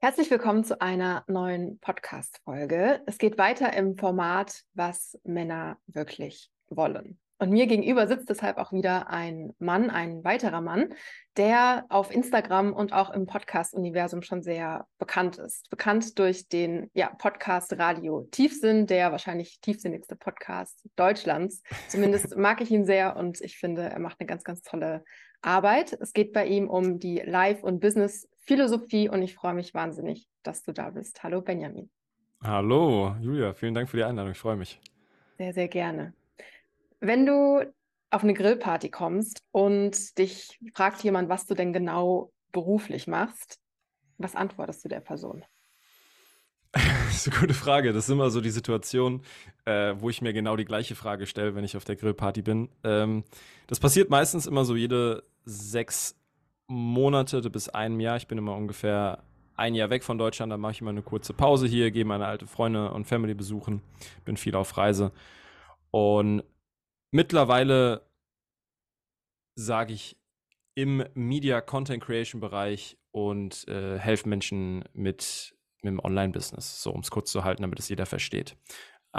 Herzlich willkommen zu einer neuen Podcast-Folge. Es geht weiter im Format, was Männer wirklich wollen. Und mir gegenüber sitzt deshalb auch wieder ein Mann, ein weiterer Mann, der auf Instagram und auch im Podcast-Universum schon sehr bekannt ist. Bekannt durch den ja, Podcast Radio Tiefsinn, der wahrscheinlich tiefsinnigste Podcast Deutschlands. Zumindest mag ich ihn sehr und ich finde, er macht eine ganz, ganz tolle Arbeit. Es geht bei ihm um die Life- und Business-Philosophie und ich freue mich wahnsinnig, dass du da bist. Hallo Benjamin. Hallo Julia, vielen Dank für die Einladung. Ich freue mich. Sehr, sehr gerne. Wenn du auf eine Grillparty kommst und dich fragt jemand, was du denn genau beruflich machst, was antwortest du der Person? Das ist eine gute Frage. Das ist immer so die Situation, äh, wo ich mir genau die gleiche Frage stelle, wenn ich auf der Grillparty bin. Ähm, das passiert meistens immer so jede sechs Monate bis einem Jahr. Ich bin immer ungefähr ein Jahr weg von Deutschland, dann mache ich immer eine kurze Pause hier, gehe meine alte Freunde und Family besuchen, bin viel auf Reise. Und mittlerweile sage ich im Media Content Creation Bereich und äh, helfe Menschen mit mit dem Online-Business, so um es kurz zu halten, damit es jeder versteht.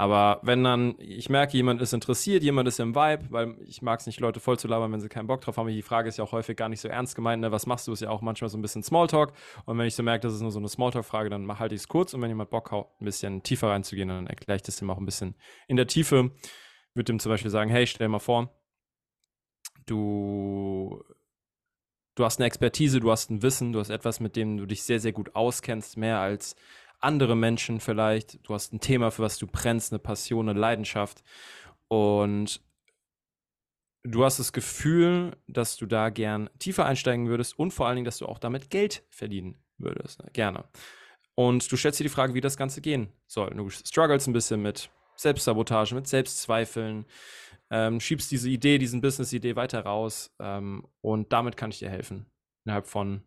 Aber wenn dann, ich merke, jemand ist interessiert, jemand ist im Vibe, weil ich mag es nicht, Leute voll zu labern, wenn sie keinen Bock drauf haben. Die Frage ist ja auch häufig gar nicht so ernst gemeint, ne? was machst du, ist ja auch manchmal so ein bisschen Smalltalk. Und wenn ich so merke, das ist nur so eine Smalltalk-Frage, dann halte ich es kurz. Und wenn jemand Bock hat, ein bisschen tiefer reinzugehen, dann erkläre ich das dem auch ein bisschen in der Tiefe. Würde dem zum Beispiel sagen, hey, stell dir mal vor, du du hast eine Expertise, du hast ein Wissen, du hast etwas, mit dem du dich sehr, sehr gut auskennst, mehr als andere Menschen vielleicht. Du hast ein Thema, für was du brennst, eine Passion, eine Leidenschaft. Und du hast das Gefühl, dass du da gern tiefer einsteigen würdest und vor allen Dingen, dass du auch damit Geld verdienen würdest. Ne? Gerne. Und du stellst dir die Frage, wie das Ganze gehen soll. Du struggles ein bisschen mit Selbstsabotage, mit Selbstzweifeln, ähm, schiebst diese Idee, diesen Business-Idee weiter raus ähm, und damit kann ich dir helfen, innerhalb von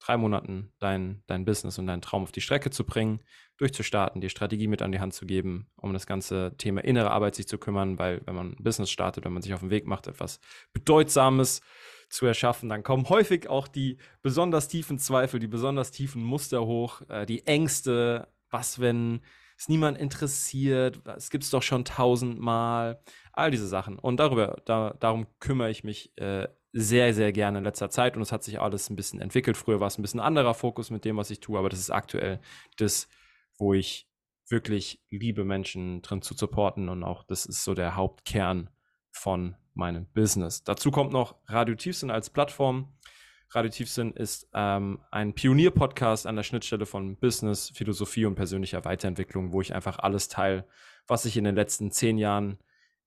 drei Monaten dein, dein Business und deinen Traum auf die Strecke zu bringen, durchzustarten, dir Strategie mit an die Hand zu geben, um das ganze Thema innere Arbeit sich zu kümmern, weil wenn man ein Business startet, wenn man sich auf den Weg macht, etwas Bedeutsames zu erschaffen, dann kommen häufig auch die besonders tiefen Zweifel, die besonders tiefen Muster hoch, äh, die Ängste, was wenn es niemand interessiert, es gibt es doch schon tausendmal, all diese Sachen. Und darüber, da, darum kümmere ich mich äh, sehr, sehr gerne in letzter Zeit und es hat sich alles ein bisschen entwickelt. Früher war es ein bisschen anderer Fokus mit dem, was ich tue, aber das ist aktuell das, wo ich wirklich liebe, Menschen drin zu supporten und auch das ist so der Hauptkern von meinem Business. Dazu kommt noch Radio Tiefsinn als Plattform. Radio Tiefsinn ist ähm, ein Pionier-Podcast an der Schnittstelle von Business, Philosophie und persönlicher Weiterentwicklung, wo ich einfach alles teile, was ich in den letzten zehn Jahren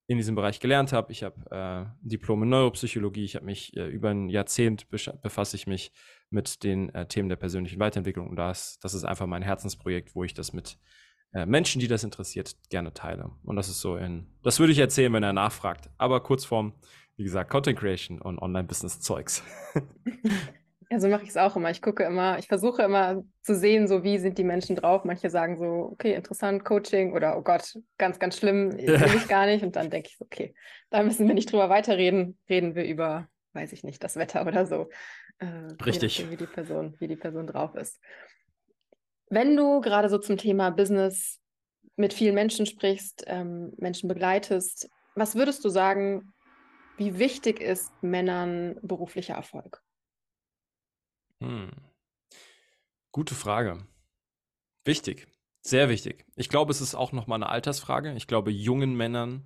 in diesem Bereich gelernt habe. Ich habe äh, Diplom in Neuropsychologie, ich habe mich äh, über ein Jahrzehnt befasse ich mich mit den äh, Themen der persönlichen Weiterentwicklung und das, das ist einfach mein Herzensprojekt, wo ich das mit äh, Menschen, die das interessiert, gerne teile. Und das ist so in, das würde ich erzählen, wenn er nachfragt. Aber Kurzform, wie gesagt, Content Creation und Online-Business-Zeugs. Ja, so mache ich es auch immer. Ich gucke immer, ich versuche immer zu sehen, so wie sind die Menschen drauf. Manche sagen so, okay, interessant, Coaching oder oh Gott, ganz, ganz schlimm, will ich gar nicht. Und dann denke ich, okay, da müssen wir nicht drüber weiterreden. Reden wir über, weiß ich nicht, das Wetter oder so. Äh, Richtig. Nachdem, wie die Person, wie die Person drauf ist. Wenn du gerade so zum Thema Business mit vielen Menschen sprichst, ähm, Menschen begleitest, was würdest du sagen, wie wichtig ist Männern beruflicher Erfolg? Hm. Gute Frage. Wichtig, sehr wichtig. Ich glaube, es ist auch nochmal eine Altersfrage. Ich glaube, jungen Männern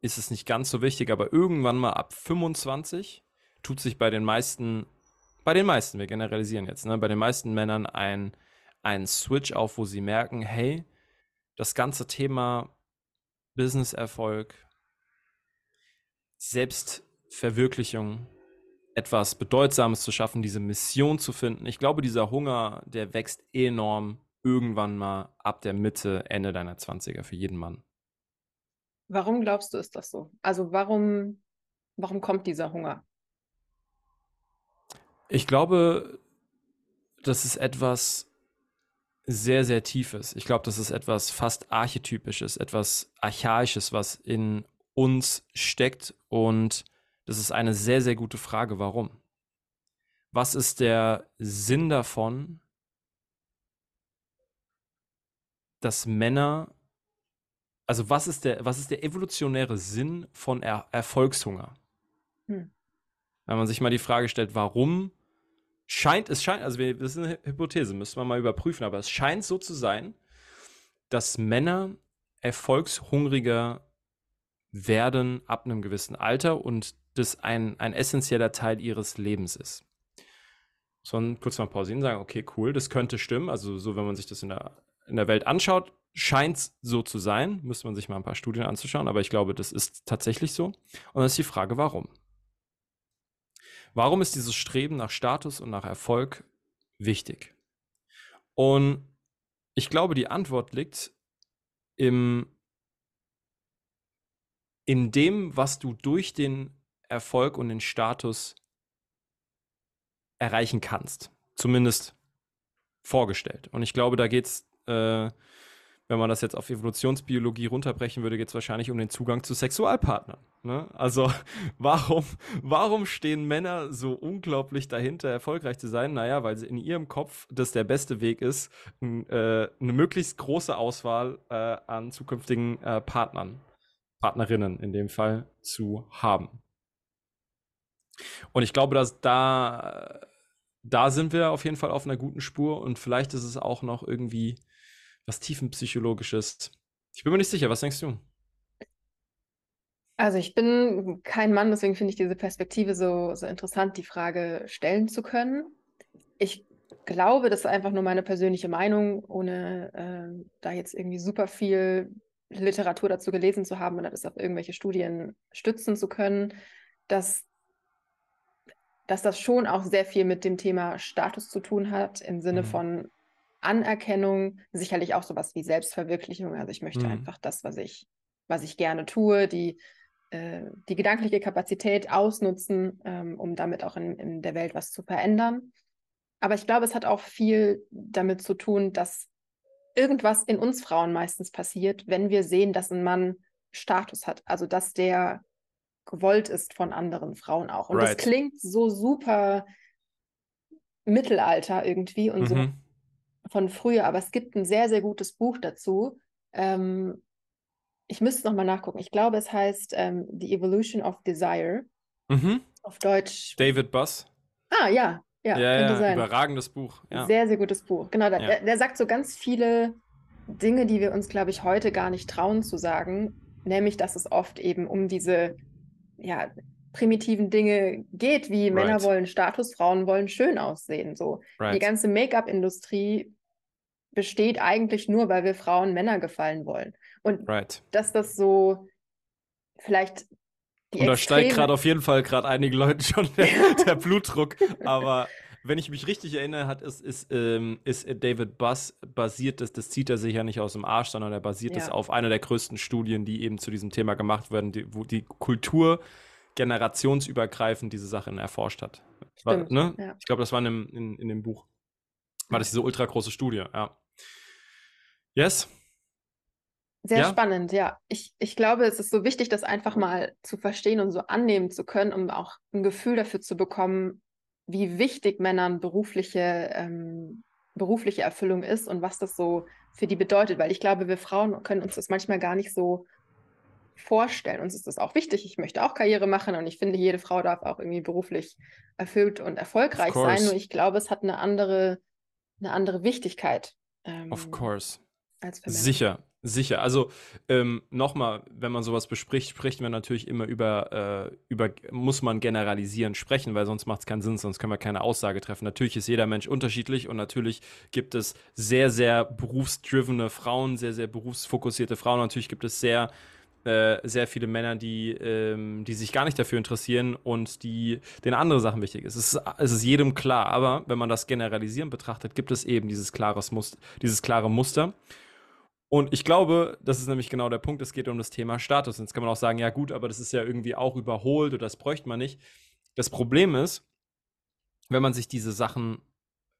ist es nicht ganz so wichtig, aber irgendwann mal ab 25 tut sich bei den meisten, bei den meisten, wir generalisieren jetzt, ne, bei den meisten Männern ein, ein Switch auf, wo sie merken, hey, das ganze Thema Business-Erfolg, Selbstverwirklichung, etwas Bedeutsames zu schaffen, diese Mission zu finden. Ich glaube, dieser Hunger, der wächst enorm irgendwann mal ab der Mitte, Ende deiner 20er für jeden Mann. Warum glaubst du, ist das so? Also warum, warum kommt dieser Hunger? Ich glaube, das ist etwas sehr, sehr Tiefes. Ich glaube, das ist etwas fast Archetypisches, etwas Archaisches, was in uns steckt und das ist eine sehr, sehr gute Frage. Warum? Was ist der Sinn davon, dass Männer, also was ist der, was ist der evolutionäre Sinn von er Erfolgshunger? Hm. Wenn man sich mal die Frage stellt, warum scheint, es scheint, also wir, das ist eine Hypothese, müssen wir mal überprüfen, aber es scheint so zu sein, dass Männer erfolgshungriger werden ab einem gewissen Alter und das ein, ein essentieller Teil ihres Lebens ist. Sondern kurz mal pausieren und sagen, okay, cool, das könnte stimmen. Also so, wenn man sich das in der, in der Welt anschaut, scheint es so zu sein. Müsste man sich mal ein paar Studien anzuschauen, aber ich glaube, das ist tatsächlich so. Und dann ist die Frage, warum? Warum ist dieses Streben nach Status und nach Erfolg wichtig? Und ich glaube, die Antwort liegt im, in dem, was du durch den Erfolg und den Status erreichen kannst. Zumindest vorgestellt. Und ich glaube, da geht es äh, wenn man das jetzt auf Evolutionsbiologie runterbrechen würde, geht es wahrscheinlich um den Zugang zu Sexualpartnern. Ne? Also warum, warum stehen Männer so unglaublich dahinter, erfolgreich zu sein? Naja, weil sie in ihrem Kopf das der beste Weg ist, äh, eine möglichst große Auswahl äh, an zukünftigen äh, Partnern, Partnerinnen in dem Fall, zu haben. Und ich glaube, dass da, da sind wir auf jeden Fall auf einer guten Spur und vielleicht ist es auch noch irgendwie was tiefenpsychologisches. Ich bin mir nicht sicher, was denkst du? Also ich bin kein Mann, deswegen finde ich diese Perspektive so, so interessant, die Frage stellen zu können. Ich glaube, das ist einfach nur meine persönliche Meinung, ohne äh, da jetzt irgendwie super viel Literatur dazu gelesen zu haben oder das auf irgendwelche Studien stützen zu können, dass, dass das schon auch sehr viel mit dem Thema Status zu tun hat, im Sinne mhm. von Anerkennung, sicherlich auch sowas wie Selbstverwirklichung. Also ich möchte mhm. einfach das, was ich, was ich gerne tue, die, äh, die gedankliche Kapazität ausnutzen, ähm, um damit auch in, in der Welt was zu verändern. Aber ich glaube, es hat auch viel damit zu tun, dass irgendwas in uns Frauen meistens passiert, wenn wir sehen, dass ein Mann Status hat. Also dass der gewollt ist von anderen Frauen auch. Und right. das klingt so super Mittelalter irgendwie und mhm. so von früher, aber es gibt ein sehr, sehr gutes Buch dazu. Ähm, ich müsste noch mal nachgucken. Ich glaube, es heißt ähm, The Evolution of Desire. Mhm. Auf Deutsch. David Buss. Ah, ja. Ja, ja, ja überragendes Buch. Ja. Sehr, sehr gutes Buch. Genau, ja. der, der sagt so ganz viele Dinge, die wir uns, glaube ich, heute gar nicht trauen zu sagen. Nämlich, dass es oft eben um diese ja, primitiven Dinge geht, wie right. Männer wollen Status, Frauen wollen schön aussehen. So. Right. Die ganze Make-up-Industrie besteht eigentlich nur, weil wir Frauen Männer gefallen wollen. Und right. dass das so vielleicht die Und da steigt gerade auf jeden Fall gerade einigen Leuten schon der, der, Blutdruck. Aber wenn ich mich richtig erinnere, hat ist, ist, ähm, ist David Buss basiert, das, das zieht er sich ja nicht aus dem Arsch, sondern er basiert es ja. auf einer der größten Studien, die eben zu diesem Thema gemacht werden, die, wo die Kultur generationsübergreifend diese Sachen erforscht hat. War, ne? ja. Ich glaube, das war in dem, in, in dem Buch. War das diese ultra große Studie, ja. Yes? Sehr ja? spannend, ja. Ich, ich glaube, es ist so wichtig, das einfach mal zu verstehen und so annehmen zu können, um auch ein Gefühl dafür zu bekommen, wie wichtig Männern berufliche, ähm, berufliche Erfüllung ist und was das so für die bedeutet. Weil ich glaube, wir Frauen können uns das manchmal gar nicht so vorstellen. Uns ist das auch wichtig. Ich möchte auch Karriere machen und ich finde, jede Frau darf auch irgendwie beruflich erfüllt und erfolgreich sein. Nur ich glaube, es hat eine andere, eine andere Wichtigkeit. Ähm, of course. Sicher, sicher. Also ähm, nochmal, wenn man sowas bespricht, spricht man natürlich immer über, äh, über, muss man generalisieren sprechen, weil sonst macht es keinen Sinn, sonst können wir keine Aussage treffen. Natürlich ist jeder Mensch unterschiedlich und natürlich gibt es sehr, sehr berufsdrivene Frauen, sehr, sehr berufsfokussierte Frauen. Natürlich gibt es sehr äh, sehr viele Männer, die, ähm, die sich gar nicht dafür interessieren und die denen andere Sachen wichtig ist. Es, ist. es ist jedem klar, aber wenn man das generalisieren betrachtet, gibt es eben dieses, Muster, dieses klare Muster. Und ich glaube, das ist nämlich genau der Punkt, es geht um das Thema Status. Jetzt kann man auch sagen, ja gut, aber das ist ja irgendwie auch überholt oder das bräuchte man nicht. Das Problem ist, wenn man sich diese Sachen,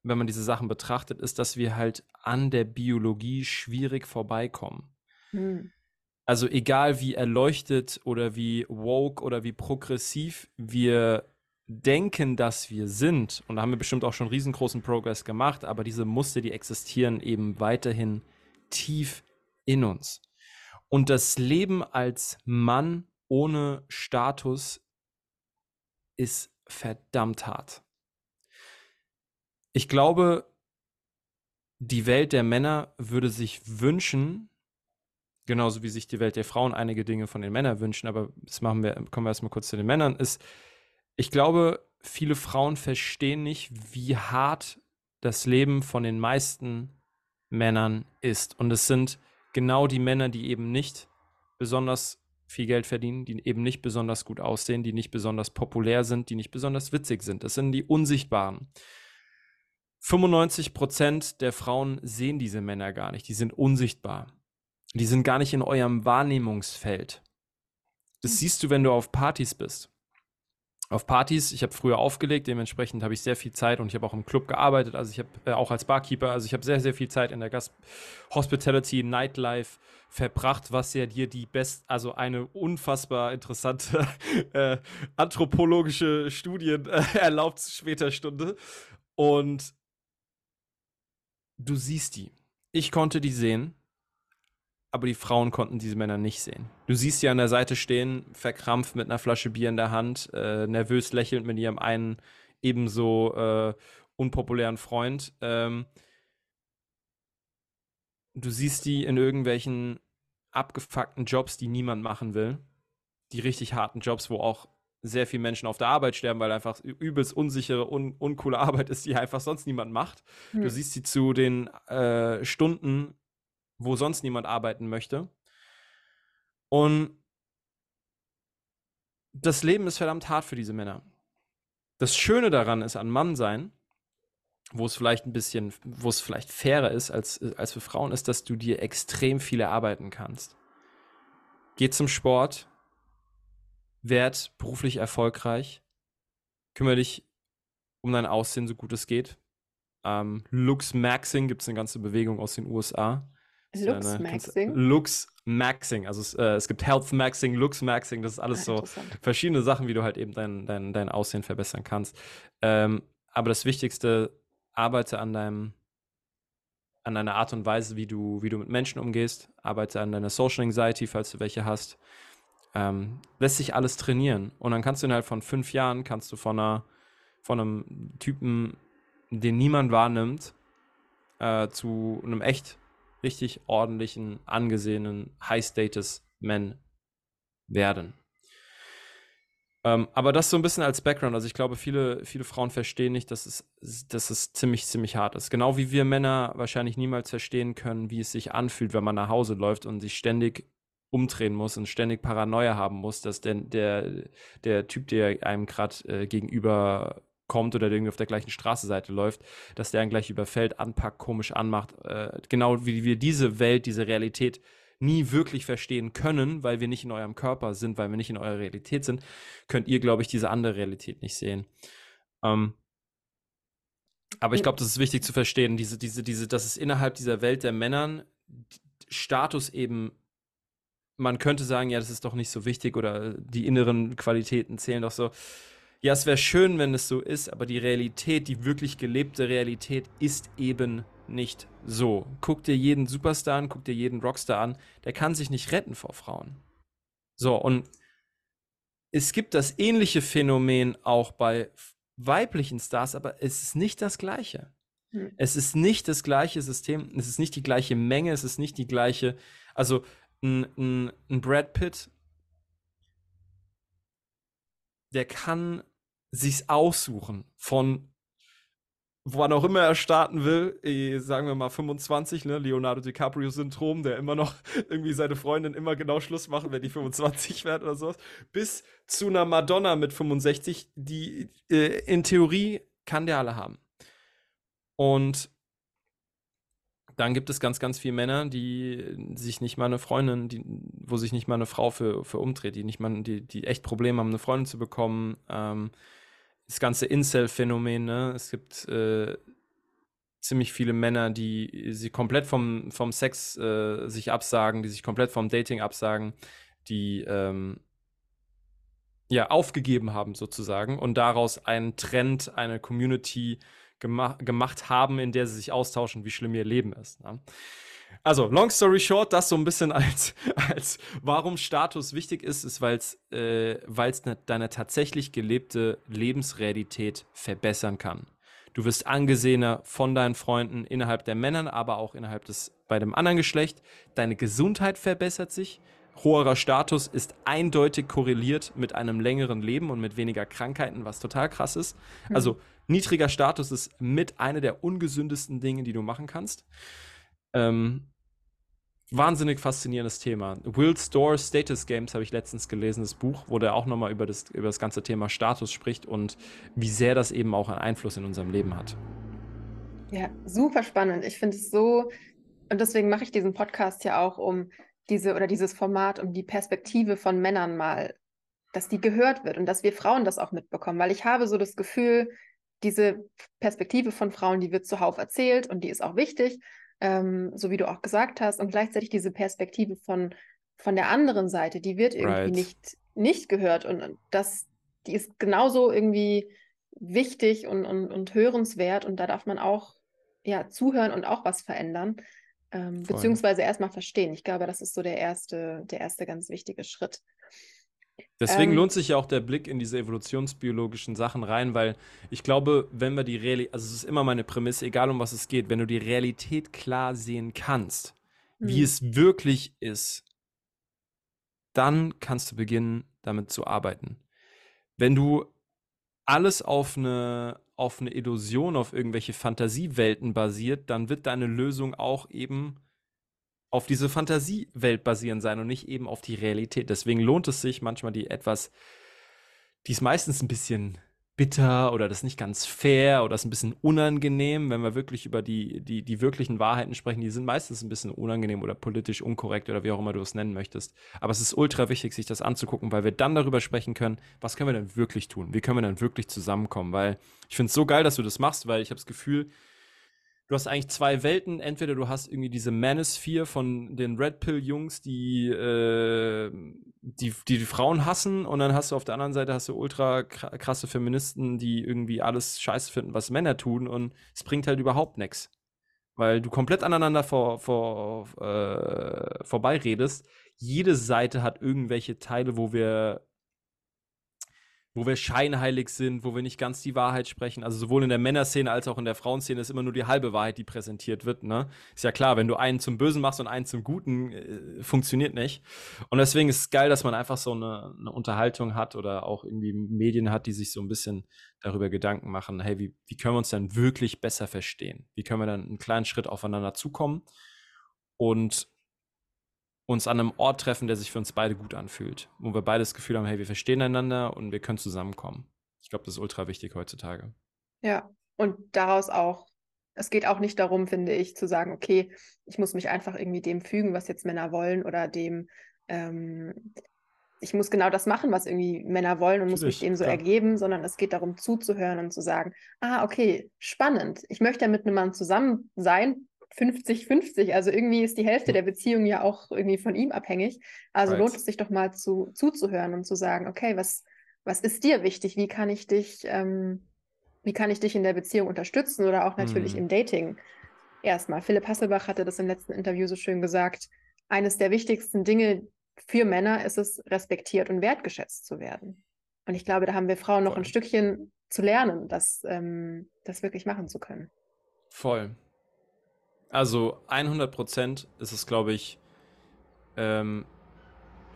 wenn man diese Sachen betrachtet, ist, dass wir halt an der Biologie schwierig vorbeikommen. Hm. Also egal wie erleuchtet oder wie woke oder wie progressiv wir denken, dass wir sind, und da haben wir bestimmt auch schon riesengroßen Progress gemacht, aber diese Muster, die existieren eben weiterhin tief in uns. Und das Leben als Mann ohne Status ist verdammt hart. Ich glaube, die Welt der Männer würde sich wünschen, genauso wie sich die Welt der Frauen einige Dinge von den Männern wünschen, aber das machen wir, kommen wir erstmal kurz zu den Männern, ist, ich glaube, viele Frauen verstehen nicht, wie hart das Leben von den meisten Männern ist. Und es sind genau die Männer, die eben nicht besonders viel Geld verdienen, die eben nicht besonders gut aussehen, die nicht besonders populär sind, die nicht besonders witzig sind. Das sind die Unsichtbaren. 95 Prozent der Frauen sehen diese Männer gar nicht. Die sind unsichtbar. Die sind gar nicht in eurem Wahrnehmungsfeld. Das hm. siehst du, wenn du auf Partys bist auf Partys. Ich habe früher aufgelegt, dementsprechend habe ich sehr viel Zeit und ich habe auch im Club gearbeitet. Also ich habe äh, auch als Barkeeper, also ich habe sehr, sehr viel Zeit in der Gast Hospitality, Nightlife verbracht, was ja dir die best, also eine unfassbar interessante äh, anthropologische Studien äh, erlaubt später Stunde. Und du siehst die. Ich konnte die sehen aber die Frauen konnten diese Männer nicht sehen. Du siehst sie an der Seite stehen, verkrampft mit einer Flasche Bier in der Hand, äh, nervös lächelnd mit ihrem einen ebenso äh, unpopulären Freund. Ähm, du siehst die in irgendwelchen abgefuckten Jobs, die niemand machen will. Die richtig harten Jobs, wo auch sehr viele Menschen auf der Arbeit sterben, weil einfach übelst unsichere, un uncoole Arbeit ist, die einfach sonst niemand macht. Hm. Du siehst sie zu den äh, Stunden wo sonst niemand arbeiten möchte. Und das Leben ist verdammt hart für diese Männer. Das Schöne daran ist an Mann sein, wo es vielleicht ein bisschen, wo es vielleicht fairer ist als, als für Frauen, ist, dass du dir extrem viel erarbeiten kannst. Geh zum Sport, werd beruflich erfolgreich, kümmere dich um dein Aussehen, so gut es geht. Ähm, Looks Maxing gibt es eine ganze Bewegung aus den USA. Lux ne, Maxing. Lux Maxing. Also es, äh, es, gibt Health Maxing, Lux Maxing, das ist alles ah, so verschiedene Sachen, wie du halt eben dein, dein, dein Aussehen verbessern kannst. Ähm, aber das Wichtigste, arbeite an deinem an deiner Art und Weise, wie du, wie du mit Menschen umgehst, arbeite an deiner Social Anxiety, falls du welche hast. Ähm, lässt sich alles trainieren. Und dann kannst du innerhalb von fünf Jahren, kannst du von einer, von einem Typen, den niemand wahrnimmt, äh, zu einem echt richtig ordentlichen, angesehenen High-Status-Men werden. Ähm, aber das so ein bisschen als Background. Also ich glaube, viele, viele Frauen verstehen nicht, dass es, dass es ziemlich, ziemlich hart ist. Genau wie wir Männer wahrscheinlich niemals verstehen können, wie es sich anfühlt, wenn man nach Hause läuft und sich ständig umdrehen muss und ständig Paranoia haben muss, dass der, der, der Typ, der einem gerade äh, gegenüber kommt oder der irgendwie auf der gleichen Straßenseite läuft, dass der einen gleich überfällt, anpackt, komisch anmacht. Äh, genau wie wir diese Welt, diese Realität nie wirklich verstehen können, weil wir nicht in eurem Körper sind, weil wir nicht in eurer Realität sind, könnt ihr, glaube ich, diese andere Realität nicht sehen. Ähm, aber ich glaube, das ist wichtig zu verstehen, diese, diese, diese, dass es innerhalb dieser Welt der Männern Status eben, man könnte sagen, ja, das ist doch nicht so wichtig oder die inneren Qualitäten zählen doch so ja, es wäre schön, wenn es so ist, aber die Realität, die wirklich gelebte Realität ist eben nicht so. Guck dir jeden Superstar an, guck dir jeden Rockstar an, der kann sich nicht retten vor Frauen. So, und es gibt das ähnliche Phänomen auch bei weiblichen Stars, aber es ist nicht das gleiche. Hm. Es ist nicht das gleiche System, es ist nicht die gleiche Menge, es ist nicht die gleiche, also ein, ein, ein Brad Pitt, der kann sich's aussuchen von wann auch immer er starten will, eh, sagen wir mal 25, ne, Leonardo DiCaprio-Syndrom, der immer noch irgendwie seine Freundin immer genau Schluss machen, wenn die 25 werden oder sowas, bis zu einer Madonna mit 65, die äh, in Theorie kann der alle haben. Und dann gibt es ganz, ganz viele Männer, die sich nicht mal eine Freundin, die, wo sich nicht mal eine Frau für, für umdreht, die nicht mal, die, die echt Probleme haben, eine Freundin zu bekommen, ähm, das ganze Incel-Phänomen, ne? Es gibt äh, ziemlich viele Männer, die sie komplett vom, vom Sex äh, sich absagen, die sich komplett vom Dating absagen, die ähm, ja aufgegeben haben sozusagen und daraus einen Trend, eine Community gema gemacht haben, in der sie sich austauschen, wie schlimm ihr Leben ist. Ne? Also, long story short, das so ein bisschen als, als warum Status wichtig ist, ist, weil es äh, ne, deine tatsächlich gelebte Lebensrealität verbessern kann. Du wirst angesehener von deinen Freunden innerhalb der Männern, aber auch innerhalb des bei dem anderen Geschlecht. Deine Gesundheit verbessert sich. Hoherer Status ist eindeutig korreliert mit einem längeren Leben und mit weniger Krankheiten, was total krass ist. Mhm. Also niedriger Status ist mit einer der ungesündesten Dinge, die du machen kannst. Ähm, wahnsinnig faszinierendes Thema. Will Store Status Games habe ich letztens gelesen, das Buch, wo der auch nochmal über das, über das ganze Thema Status spricht und wie sehr das eben auch einen Einfluss in unserem Leben hat. Ja, super spannend. Ich finde es so, und deswegen mache ich diesen Podcast ja auch, um diese oder dieses Format, um die Perspektive von Männern mal, dass die gehört wird und dass wir Frauen das auch mitbekommen, weil ich habe so das Gefühl, diese Perspektive von Frauen, die wird zuhauf erzählt und die ist auch wichtig, ähm, so wie du auch gesagt hast. Und gleichzeitig diese Perspektive von, von der anderen Seite, die wird irgendwie right. nicht, nicht gehört. Und das, die ist genauso irgendwie wichtig und, und, und hörenswert. Und da darf man auch ja, zuhören und auch was verändern. Ähm, beziehungsweise erstmal verstehen. Ich glaube, das ist so der erste, der erste ganz wichtige Schritt. Deswegen ähm, lohnt sich ja auch der Blick in diese evolutionsbiologischen Sachen rein, weil ich glaube, wenn wir die Realität, also es ist immer meine Prämisse, egal um was es geht, wenn du die Realität klar sehen kannst, hm. wie es wirklich ist, dann kannst du beginnen, damit zu arbeiten. Wenn du alles auf eine, auf eine Illusion, auf irgendwelche Fantasiewelten basiert, dann wird deine Lösung auch eben auf diese Fantasiewelt basieren sein und nicht eben auf die Realität. Deswegen lohnt es sich manchmal die etwas, die ist meistens ein bisschen bitter oder das ist nicht ganz fair oder ist ein bisschen unangenehm, wenn wir wirklich über die, die, die wirklichen Wahrheiten sprechen. Die sind meistens ein bisschen unangenehm oder politisch unkorrekt oder wie auch immer du es nennen möchtest. Aber es ist ultra wichtig, sich das anzugucken, weil wir dann darüber sprechen können, was können wir denn wirklich tun? Wie können wir denn wirklich zusammenkommen? Weil ich finde es so geil, dass du das machst, weil ich habe das Gefühl, du hast eigentlich zwei Welten. Entweder du hast irgendwie diese Manosphere von den Red Pill-Jungs, die, äh, die, die, die Frauen hassen, und dann hast du auf der anderen Seite hast du ultra krasse Feministen, die irgendwie alles scheiße finden, was Männer tun, und es bringt halt überhaupt nichts. Weil du komplett aneinander vor, vor, äh, vorbeiredest. Jede Seite hat irgendwelche Teile, wo wir wo wir scheinheilig sind, wo wir nicht ganz die Wahrheit sprechen. Also sowohl in der Männerszene als auch in der Frauenszene ist immer nur die halbe Wahrheit, die präsentiert wird. Ne? Ist ja klar, wenn du einen zum Bösen machst und einen zum Guten, äh, funktioniert nicht. Und deswegen ist es geil, dass man einfach so eine, eine, Unterhaltung hat oder auch irgendwie Medien hat, die sich so ein bisschen darüber Gedanken machen, hey, wie, wie können wir uns dann wirklich besser verstehen? Wie können wir dann einen kleinen Schritt aufeinander zukommen? Und uns an einem Ort treffen, der sich für uns beide gut anfühlt. Wo wir beide das Gefühl haben, hey, wir verstehen einander und wir können zusammenkommen. Ich glaube, das ist ultra wichtig heutzutage. Ja, und daraus auch, es geht auch nicht darum, finde ich, zu sagen, okay, ich muss mich einfach irgendwie dem fügen, was jetzt Männer wollen oder dem, ähm, ich muss genau das machen, was irgendwie Männer wollen und muss mich dem so klar. ergeben, sondern es geht darum, zuzuhören und zu sagen, ah, okay, spannend. Ich möchte ja mit einem Mann zusammen sein, 50-50. Also irgendwie ist die Hälfte der Beziehung ja auch irgendwie von ihm abhängig. Also right. lohnt es sich doch mal zu, zuzuhören und zu sagen, okay, was, was ist dir wichtig? Wie kann ich dich, ähm, wie kann ich dich in der Beziehung unterstützen oder auch natürlich mm. im Dating? Erstmal, Philipp Hasselbach hatte das im letzten Interview so schön gesagt. Eines der wichtigsten Dinge für Männer ist es, respektiert und wertgeschätzt zu werden. Und ich glaube, da haben wir Frauen noch Voll. ein Stückchen zu lernen, das, ähm, das wirklich machen zu können. Voll. Also 100 Prozent ist es, glaube ich, ähm,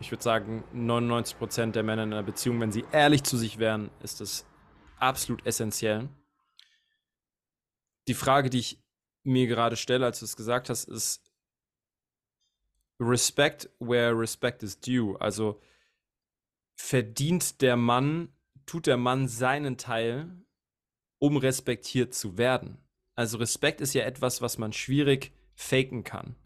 ich würde sagen, 99 Prozent der Männer in einer Beziehung, wenn sie ehrlich zu sich wären, ist es absolut essentiell. Die Frage, die ich mir gerade stelle, als du es gesagt hast, ist Respect where respect is due. Also verdient der Mann, tut der Mann seinen Teil, um respektiert zu werden. Also Respekt ist ja etwas, was man schwierig faken kann.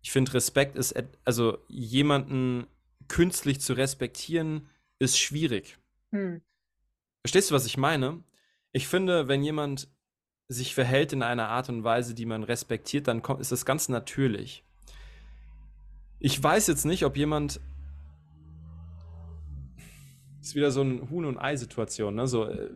Ich finde, Respekt ist, also jemanden künstlich zu respektieren, ist schwierig. Hm. Verstehst du, was ich meine? Ich finde, wenn jemand sich verhält in einer Art und Weise, die man respektiert, dann ist das ganz natürlich. Ich weiß jetzt nicht, ob jemand. Ist wieder so eine Huhn- und Ei-Situation, ne? So, äh,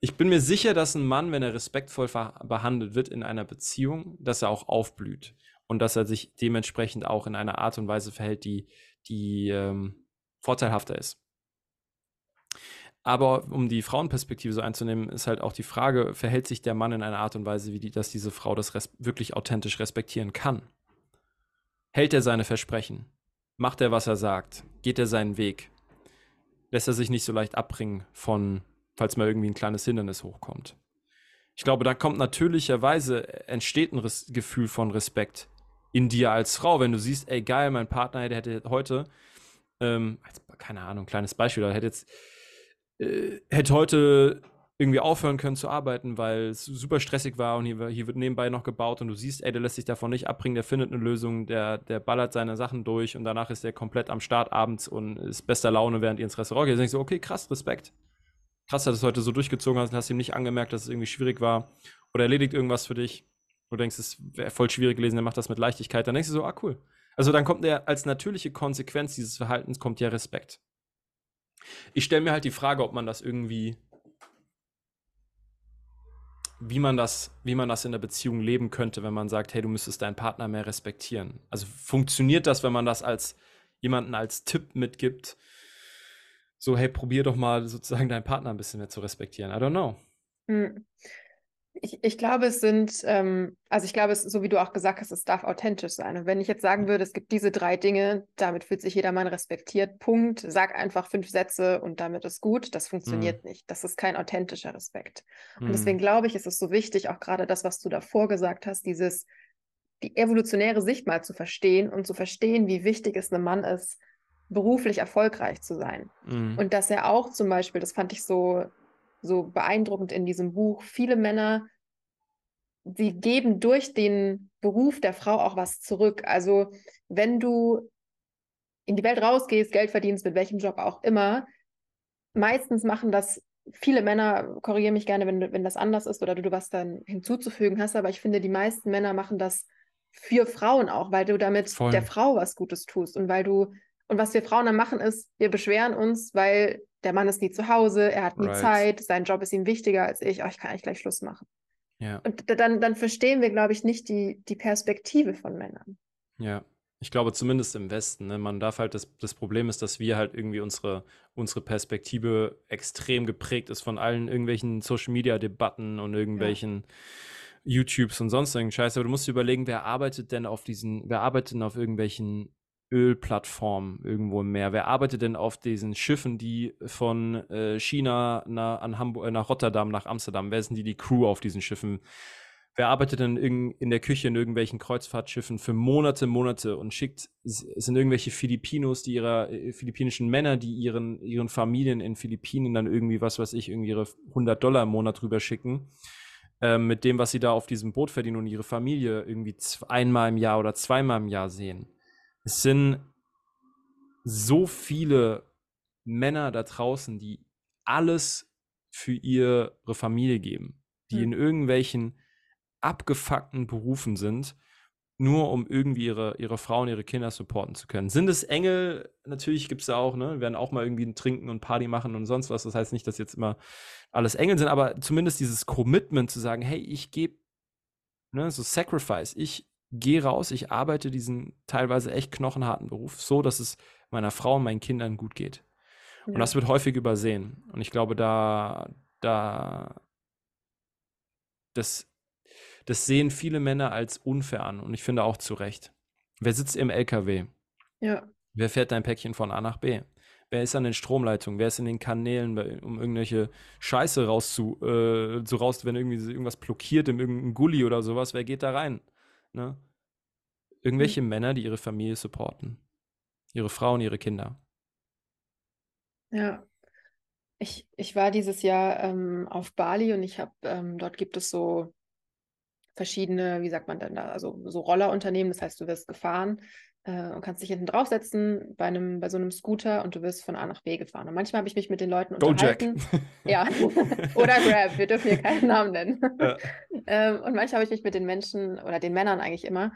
ich bin mir sicher, dass ein Mann, wenn er respektvoll behandelt wird in einer Beziehung, dass er auch aufblüht und dass er sich dementsprechend auch in einer Art und Weise verhält, die, die ähm, vorteilhafter ist. Aber um die Frauenperspektive so einzunehmen, ist halt auch die Frage, verhält sich der Mann in einer Art und Weise, wie die, dass diese Frau das wirklich authentisch respektieren kann? Hält er seine Versprechen? Macht er, was er sagt? Geht er seinen Weg? Lässt er sich nicht so leicht abbringen von falls mal irgendwie ein kleines Hindernis hochkommt. Ich glaube, da kommt natürlicherweise, entsteht ein Res Gefühl von Respekt in dir als Frau, wenn du siehst, ey geil, mein Partner der hätte heute, ähm, keine Ahnung, kleines Beispiel, hätte jetzt, äh, hätte heute irgendwie aufhören können zu arbeiten, weil es super stressig war und hier, hier, wird nebenbei noch gebaut und du siehst, ey, der lässt sich davon nicht abbringen, der findet eine Lösung, der, der ballert seine Sachen durch und danach ist der komplett am Start abends und ist bester Laune, während ihr ins Restaurant geht. Dann denkst du, okay, krass, Respekt krass, dass du heute so durchgezogen hast und hast ihm nicht angemerkt, dass es irgendwie schwierig war oder erledigt irgendwas für dich. Du denkst, es wäre voll schwierig gewesen, der macht das mit Leichtigkeit. Dann denkst du so, ah, cool. Also dann kommt der als natürliche Konsequenz dieses Verhaltens kommt ja Respekt. Ich stelle mir halt die Frage, ob man das irgendwie, wie man das, wie man das in der Beziehung leben könnte, wenn man sagt, hey, du müsstest deinen Partner mehr respektieren. Also funktioniert das, wenn man das als jemanden als Tipp mitgibt, so, hey, probier doch mal sozusagen deinen Partner ein bisschen mehr zu respektieren. I don't know. Hm. Ich, ich glaube, es sind, ähm, also ich glaube, es, so wie du auch gesagt hast, es darf authentisch sein. Und wenn ich jetzt sagen würde, es gibt diese drei Dinge, damit fühlt sich jedermann respektiert, Punkt, sag einfach fünf Sätze und damit ist gut, das funktioniert mm. nicht. Das ist kein authentischer Respekt. Und mm. deswegen glaube ich, ist es so wichtig, auch gerade das, was du davor gesagt hast, dieses, die evolutionäre Sicht mal zu verstehen und zu verstehen, wie wichtig es einem Mann ist, beruflich erfolgreich zu sein. Mhm. Und dass er auch zum Beispiel, das fand ich so, so beeindruckend in diesem Buch, viele Männer, sie geben durch den Beruf der Frau auch was zurück. Also wenn du in die Welt rausgehst, Geld verdienst, mit welchem Job auch immer, meistens machen das viele Männer, korrigiere mich gerne, wenn, wenn das anders ist oder du, was dann hinzuzufügen hast, aber ich finde, die meisten Männer machen das für Frauen auch, weil du damit Voll. der Frau was Gutes tust und weil du und was wir Frauen dann machen, ist, wir beschweren uns, weil der Mann ist nie zu Hause, er hat nie right. Zeit, sein Job ist ihm wichtiger als ich, oh, ich kann eigentlich gleich Schluss machen. Ja. Und dann, dann verstehen wir, glaube ich, nicht die, die Perspektive von Männern. Ja, ich glaube zumindest im Westen. Ne? Man darf halt, das, das Problem ist, dass wir halt irgendwie unsere, unsere Perspektive extrem geprägt ist von allen irgendwelchen Social-Media-Debatten und irgendwelchen ja. YouTubes und sonst irgendeinen Scheiß. Aber du musst dir überlegen, wer arbeitet denn auf diesen, wer arbeitet denn auf irgendwelchen Ölplattform irgendwo im Meer? Wer arbeitet denn auf diesen Schiffen, die von äh, China nach, an Hamburg, äh, nach Rotterdam, nach Amsterdam? Wer sind die, die Crew auf diesen Schiffen? Wer arbeitet denn in, in der Küche in irgendwelchen Kreuzfahrtschiffen für Monate, Monate und schickt, es sind irgendwelche Filipinos, die ihrer, äh, philippinischen Männer, die ihren, ihren Familien in Philippinen dann irgendwie, was weiß ich, irgendwie ihre 100 Dollar im Monat rüber schicken ähm, mit dem, was sie da auf diesem Boot verdienen und ihre Familie irgendwie einmal im Jahr oder zweimal im Jahr sehen. Es sind so viele Männer da draußen, die alles für ihre Familie geben, die mhm. in irgendwelchen abgefuckten Berufen sind, nur um irgendwie ihre, ihre Frauen, ihre Kinder supporten zu können. Sind es Engel? Natürlich gibt es da auch, ne? werden auch mal irgendwie trinken und Party machen und sonst was. Das heißt nicht, dass jetzt immer alles Engel sind, aber zumindest dieses Commitment zu sagen, hey, ich gebe, ne, so Sacrifice, ich gehe raus, ich arbeite diesen teilweise echt knochenharten Beruf, so dass es meiner Frau und meinen Kindern gut geht. Ja. Und das wird häufig übersehen. Und ich glaube, da, da, das, das sehen viele Männer als unfair an. Und ich finde auch zu Recht. Wer sitzt im LKW? Ja. Wer fährt dein Päckchen von A nach B? Wer ist an den Stromleitungen? Wer ist in den Kanälen, um irgendwelche Scheiße rauszu, äh, so raus, wenn irgendwie irgendwas blockiert in irgendeinem Gully oder sowas? Wer geht da rein? Ne? Irgendwelche mhm. Männer, die ihre Familie supporten. Ihre Frauen, ihre Kinder. Ja. Ich, ich war dieses Jahr ähm, auf Bali und ich habe, ähm, dort gibt es so verschiedene, wie sagt man denn da, also so Rollerunternehmen, das heißt, du wirst gefahren äh, und kannst dich hinten draufsetzen bei einem, bei so einem Scooter und du wirst von A nach B gefahren. Und manchmal habe ich mich mit den Leuten unterhalten. Jack. Ja. oder Grab, wir dürfen hier keinen Namen nennen. Ja. ähm, und manchmal habe ich mich mit den Menschen oder den Männern eigentlich immer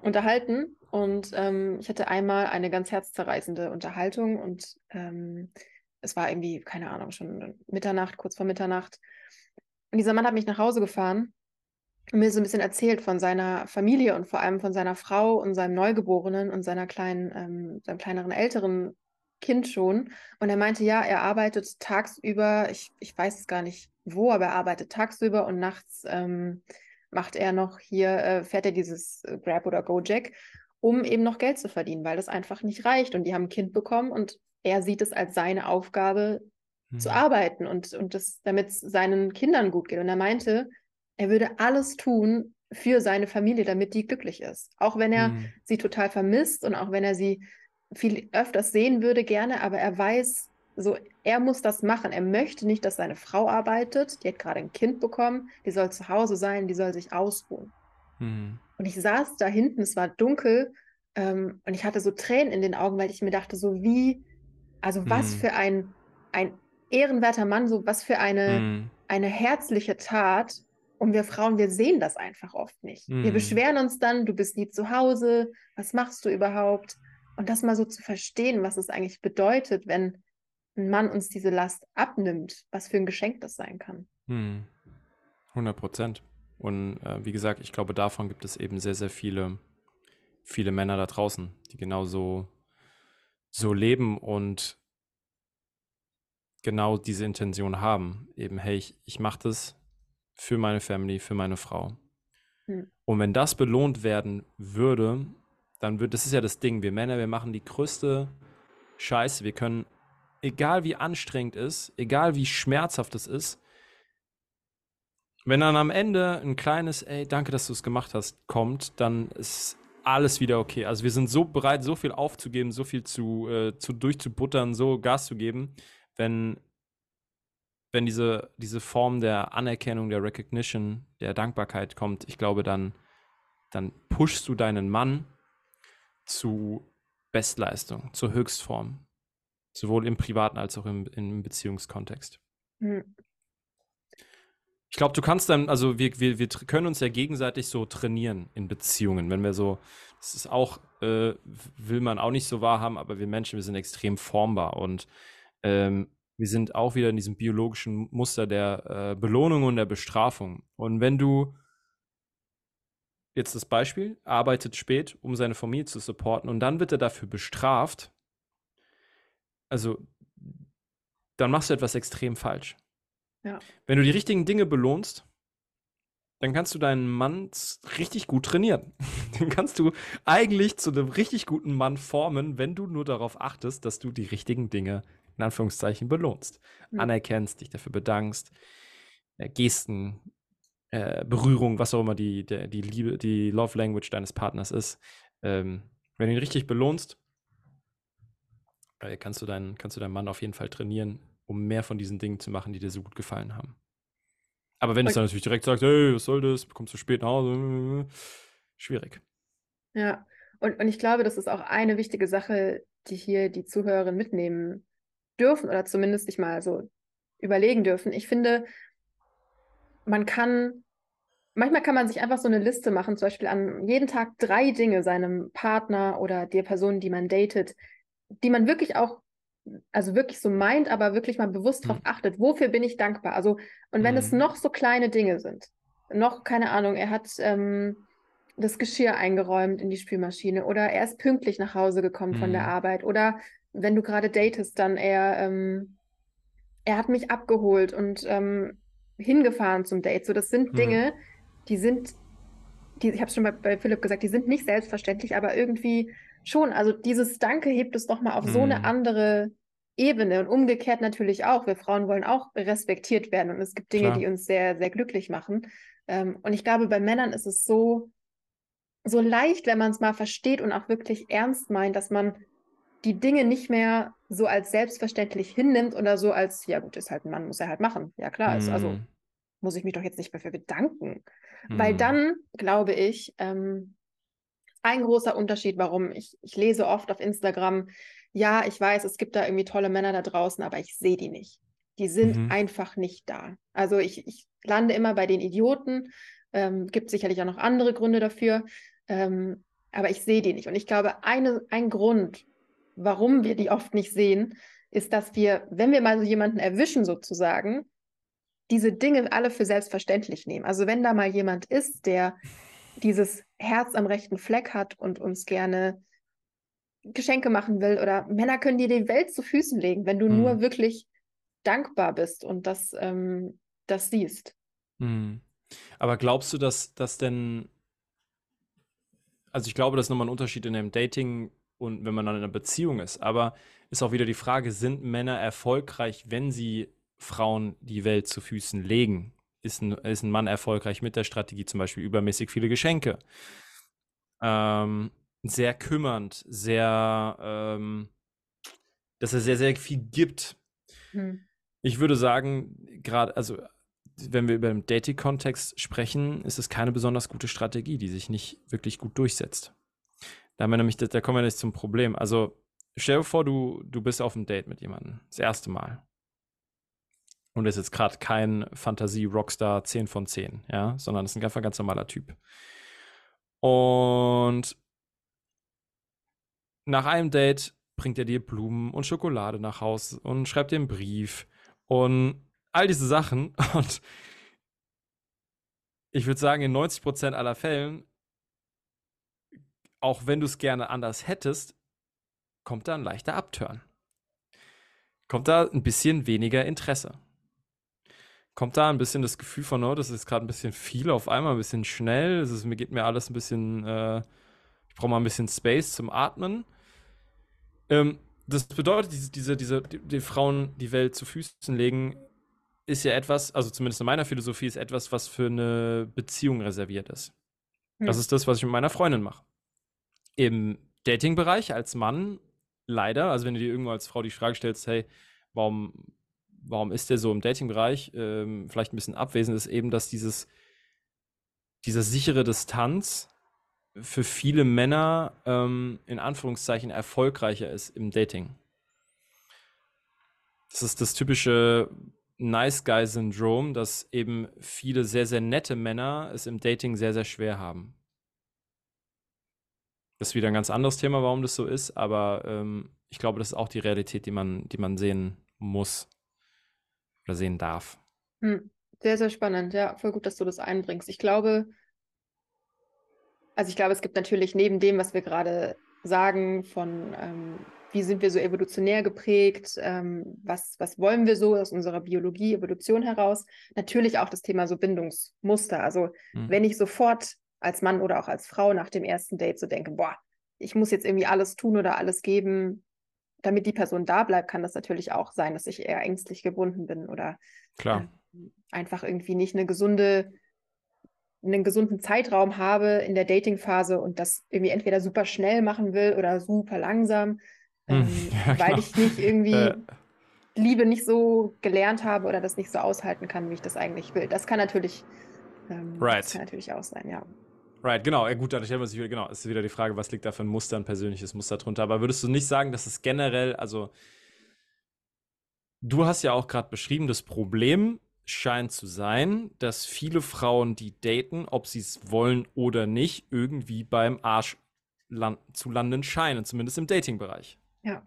unterhalten. Und ähm, ich hatte einmal eine ganz herzzerreißende Unterhaltung und ähm, es war irgendwie, keine Ahnung, schon Mitternacht, kurz vor Mitternacht. Und dieser Mann hat mich nach Hause gefahren mir so ein bisschen erzählt von seiner Familie und vor allem von seiner Frau und seinem Neugeborenen und seiner kleinen, ähm, seinem kleineren, älteren Kind schon. Und er meinte, ja, er arbeitet tagsüber, ich, ich weiß es gar nicht wo, aber er arbeitet tagsüber und nachts ähm, macht er noch hier, äh, fährt er dieses äh, Grab oder Gojek, um eben noch Geld zu verdienen, weil das einfach nicht reicht. Und die haben ein Kind bekommen und er sieht es als seine Aufgabe hm. zu arbeiten und, und das, damit es seinen Kindern gut geht. Und er meinte, er würde alles tun für seine Familie, damit die glücklich ist. Auch wenn er hm. sie total vermisst und auch wenn er sie viel öfters sehen würde gerne, aber er weiß, so er muss das machen. Er möchte nicht, dass seine Frau arbeitet. Die hat gerade ein Kind bekommen. Die soll zu Hause sein. Die soll sich ausruhen. Mhm. Und ich saß da hinten. Es war dunkel ähm, und ich hatte so Tränen in den Augen, weil ich mir dachte, so wie, also mhm. was für ein ein ehrenwerter Mann, so was für eine mhm. eine herzliche Tat. Und wir Frauen, wir sehen das einfach oft nicht. Wir mhm. beschweren uns dann, du bist nie zu Hause, was machst du überhaupt? Und das mal so zu verstehen, was es eigentlich bedeutet, wenn ein Mann uns diese Last abnimmt, was für ein Geschenk das sein kann. Hm. 100 Prozent. Und äh, wie gesagt, ich glaube, davon gibt es eben sehr, sehr viele, viele Männer da draußen, die genauso so leben und genau diese Intention haben. Eben, hey, ich, ich mache das für meine Family, für meine Frau. Hm. Und wenn das belohnt werden würde, dann wird, das ist ja das Ding, wir Männer, wir machen die größte Scheiße. Wir können, egal wie anstrengend es ist, egal wie schmerzhaft es ist, wenn dann am Ende ein kleines, ey, danke, dass du es gemacht hast, kommt, dann ist alles wieder okay. Also wir sind so bereit, so viel aufzugeben, so viel zu, äh, zu durchzubuttern, so Gas zu geben, wenn, wenn diese, diese Form der Anerkennung, der Recognition, der Dankbarkeit kommt, ich glaube, dann, dann pushst du deinen Mann zu Bestleistung, zur Höchstform. Sowohl im privaten als auch im, im Beziehungskontext. Mhm. Ich glaube, du kannst dann, also wir, wir, wir können uns ja gegenseitig so trainieren in Beziehungen. Wenn wir so, das ist auch, äh, will man auch nicht so wahrhaben, aber wir Menschen, wir sind extrem formbar und ähm, wir sind auch wieder in diesem biologischen Muster der äh, Belohnung und der Bestrafung. Und wenn du jetzt das Beispiel, arbeitet spät, um seine Familie zu supporten und dann wird er dafür bestraft, also dann machst du etwas extrem falsch. Ja. Wenn du die richtigen Dinge belohnst, dann kannst du deinen Mann richtig gut trainieren. Den kannst du eigentlich zu einem richtig guten Mann formen, wenn du nur darauf achtest, dass du die richtigen Dinge in Anführungszeichen belohnst. Mhm. Anerkennst, dich dafür bedankst, äh, Gesten, äh, Berührung, was auch immer die, der, die Liebe, die Love Language deines Partners ist, ähm, wenn du ihn richtig belohnst, äh, kannst, du deinen, kannst du deinen Mann auf jeden Fall trainieren, um mehr von diesen Dingen zu machen, die dir so gut gefallen haben. Aber wenn okay. du dann natürlich direkt sagst, hey, was soll das, kommst du spät nach Hause, schwierig. Ja, und, und ich glaube, das ist auch eine wichtige Sache, die hier die Zuhörerinnen mitnehmen dürfen oder zumindest sich mal so überlegen dürfen. Ich finde, man kann, manchmal kann man sich einfach so eine Liste machen, zum Beispiel an jeden Tag drei Dinge seinem Partner oder der Person, die man datet, die man wirklich auch, also wirklich so meint, aber wirklich mal bewusst mhm. darauf achtet, wofür bin ich dankbar? Also, und wenn mhm. es noch so kleine Dinge sind, noch, keine Ahnung, er hat ähm, das Geschirr eingeräumt in die Spülmaschine oder er ist pünktlich nach Hause gekommen mhm. von der mhm. Arbeit oder wenn du gerade datest, dann er, ähm, er hat mich abgeholt und ähm, hingefahren zum Date. So, das sind mhm. Dinge, die sind, die, ich habe es schon bei, bei Philipp gesagt, die sind nicht selbstverständlich, aber irgendwie schon. Also dieses Danke hebt es nochmal auf mhm. so eine mhm. andere Ebene und umgekehrt natürlich auch. Wir Frauen wollen auch respektiert werden und es gibt Dinge, Klar. die uns sehr, sehr glücklich machen. Ähm, und ich glaube, bei Männern ist es so, so leicht, wenn man es mal versteht und auch wirklich ernst meint, dass man die Dinge nicht mehr so als selbstverständlich hinnimmt oder so als, ja gut, ist halt ein Mann, muss er halt machen. Ja klar, mm. ist, also mhm. muss ich mich doch jetzt nicht mehr für bedanken. Mm. Weil mhm. dann, glaube ich, ähm, ein großer Unterschied, warum ich, ich lese oft auf Instagram, ja, ich weiß, es gibt da irgendwie tolle Männer da draußen, aber ich sehe die nicht. Die sind mhm. einfach nicht da. Also ich, ich lande immer bei den Idioten. Ähm, gibt sicherlich auch noch andere Gründe dafür. Ähm, aber ich sehe die nicht. Und ich glaube, eine, ein Grund, warum wir die oft nicht sehen, ist, dass wir, wenn wir mal so jemanden erwischen sozusagen, diese Dinge alle für selbstverständlich nehmen. Also wenn da mal jemand ist, der dieses Herz am rechten Fleck hat und uns gerne Geschenke machen will oder Männer können dir die Welt zu Füßen legen, wenn du hm. nur wirklich dankbar bist und das, ähm, das siehst. Hm. Aber glaubst du, dass das denn, also ich glaube, das ist nochmal ein Unterschied in dem Dating und wenn man dann in einer Beziehung ist, aber ist auch wieder die Frage, sind Männer erfolgreich, wenn sie Frauen die Welt zu Füßen legen? Ist ein, ist ein Mann erfolgreich mit der Strategie, zum Beispiel übermäßig viele Geschenke? Ähm, sehr kümmernd, sehr, ähm, dass er sehr, sehr viel gibt. Hm. Ich würde sagen, gerade, also wenn wir über den Dating-Kontext sprechen, ist es keine besonders gute Strategie, die sich nicht wirklich gut durchsetzt. Da, haben wir nämlich, da kommen wir nicht zum Problem. Also stell dir vor, du, du bist auf einem Date mit jemandem, das erste Mal. Und ist jetzt gerade kein Fantasie-Rockstar 10 von 10, ja, sondern ist ein einfach ganz normaler Typ. Und nach einem Date bringt er dir Blumen und Schokolade nach Hause und schreibt dir einen Brief und all diese Sachen. Und ich würde sagen, in 90% aller Fällen, auch wenn du es gerne anders hättest, kommt da ein leichter Abturn. Kommt da ein bisschen weniger Interesse. Kommt da ein bisschen das Gefühl von, oh, das ist gerade ein bisschen viel auf einmal, ein bisschen schnell. Es mir geht mir alles ein bisschen, äh, ich brauche mal ein bisschen Space zum Atmen. Ähm, das bedeutet, diese, diese, diese, die, die Frauen die Welt zu Füßen legen, ist ja etwas, also zumindest in meiner Philosophie, ist etwas, was für eine Beziehung reserviert ist. Hm. Das ist das, was ich mit meiner Freundin mache. Im Dating-Bereich als Mann leider, also wenn du dir irgendwo als Frau die Frage stellst, hey, warum, warum ist der so im Dating-Bereich ähm, vielleicht ein bisschen abwesend, ist eben, dass dieses, diese sichere Distanz für viele Männer ähm, in Anführungszeichen erfolgreicher ist im Dating. Das ist das typische Nice Guy-Syndrom, dass eben viele sehr, sehr nette Männer es im Dating sehr, sehr schwer haben. Das ist wieder ein ganz anderes Thema, warum das so ist, aber ähm, ich glaube, das ist auch die Realität, die man, die man sehen muss oder sehen darf. Hm. Sehr, sehr spannend. Ja, voll gut, dass du das einbringst. Ich glaube, also ich glaube, es gibt natürlich neben dem, was wir gerade sagen, von ähm, wie sind wir so evolutionär geprägt, ähm, was, was wollen wir so aus unserer Biologie, Evolution heraus, natürlich auch das Thema so Bindungsmuster. Also mhm. wenn ich sofort als Mann oder auch als Frau nach dem ersten Date so denke, boah, ich muss jetzt irgendwie alles tun oder alles geben, damit die Person da bleibt, kann das natürlich auch sein, dass ich eher ängstlich gebunden bin oder äh, einfach irgendwie nicht eine gesunde einen gesunden Zeitraum habe in der Dating-Phase und das irgendwie entweder super schnell machen will oder super langsam, hm, ähm, ja, weil ich nicht irgendwie äh. Liebe nicht so gelernt habe oder das nicht so aushalten kann, wie ich das eigentlich will. Das kann natürlich, ähm, right. das kann natürlich auch sein, ja. Right, genau. Ja, gut, da stellt man sich wieder, genau, ist wieder die Frage, was liegt da für ein Muster, ein persönliches Muster drunter. Aber würdest du nicht sagen, dass es generell, also du hast ja auch gerade beschrieben, das Problem scheint zu sein, dass viele Frauen, die daten, ob sie es wollen oder nicht, irgendwie beim Arsch land zu landen scheinen, zumindest im Dating-Bereich. Ja.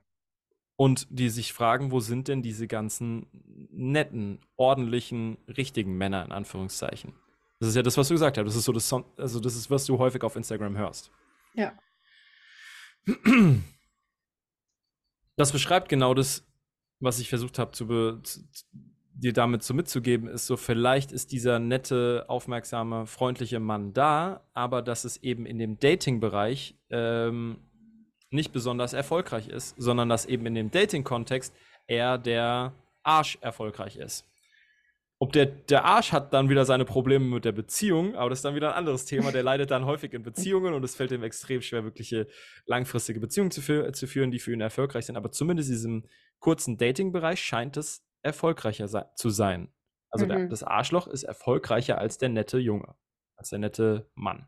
Und die sich fragen, wo sind denn diese ganzen netten, ordentlichen, richtigen Männer in Anführungszeichen? Das ist ja das, was du gesagt hast. Das ist so das, also das ist, was du häufig auf Instagram hörst. Ja. Das beschreibt genau das, was ich versucht habe zu, zu, dir damit so mitzugeben, ist so, vielleicht ist dieser nette, aufmerksame, freundliche Mann da, aber dass es eben in dem Dating-Bereich ähm, nicht besonders erfolgreich ist, sondern dass eben in dem Dating-Kontext eher der Arsch erfolgreich ist. Ob der, der Arsch hat dann wieder seine Probleme mit der Beziehung, aber das ist dann wieder ein anderes Thema. Der leidet dann häufig in Beziehungen und es fällt ihm extrem schwer, wirkliche langfristige Beziehungen zu, fü zu führen, die für ihn erfolgreich sind. Aber zumindest in diesem kurzen Dating-Bereich scheint es erfolgreicher se zu sein. Also mhm. der, das Arschloch ist erfolgreicher als der nette Junge, als der nette Mann.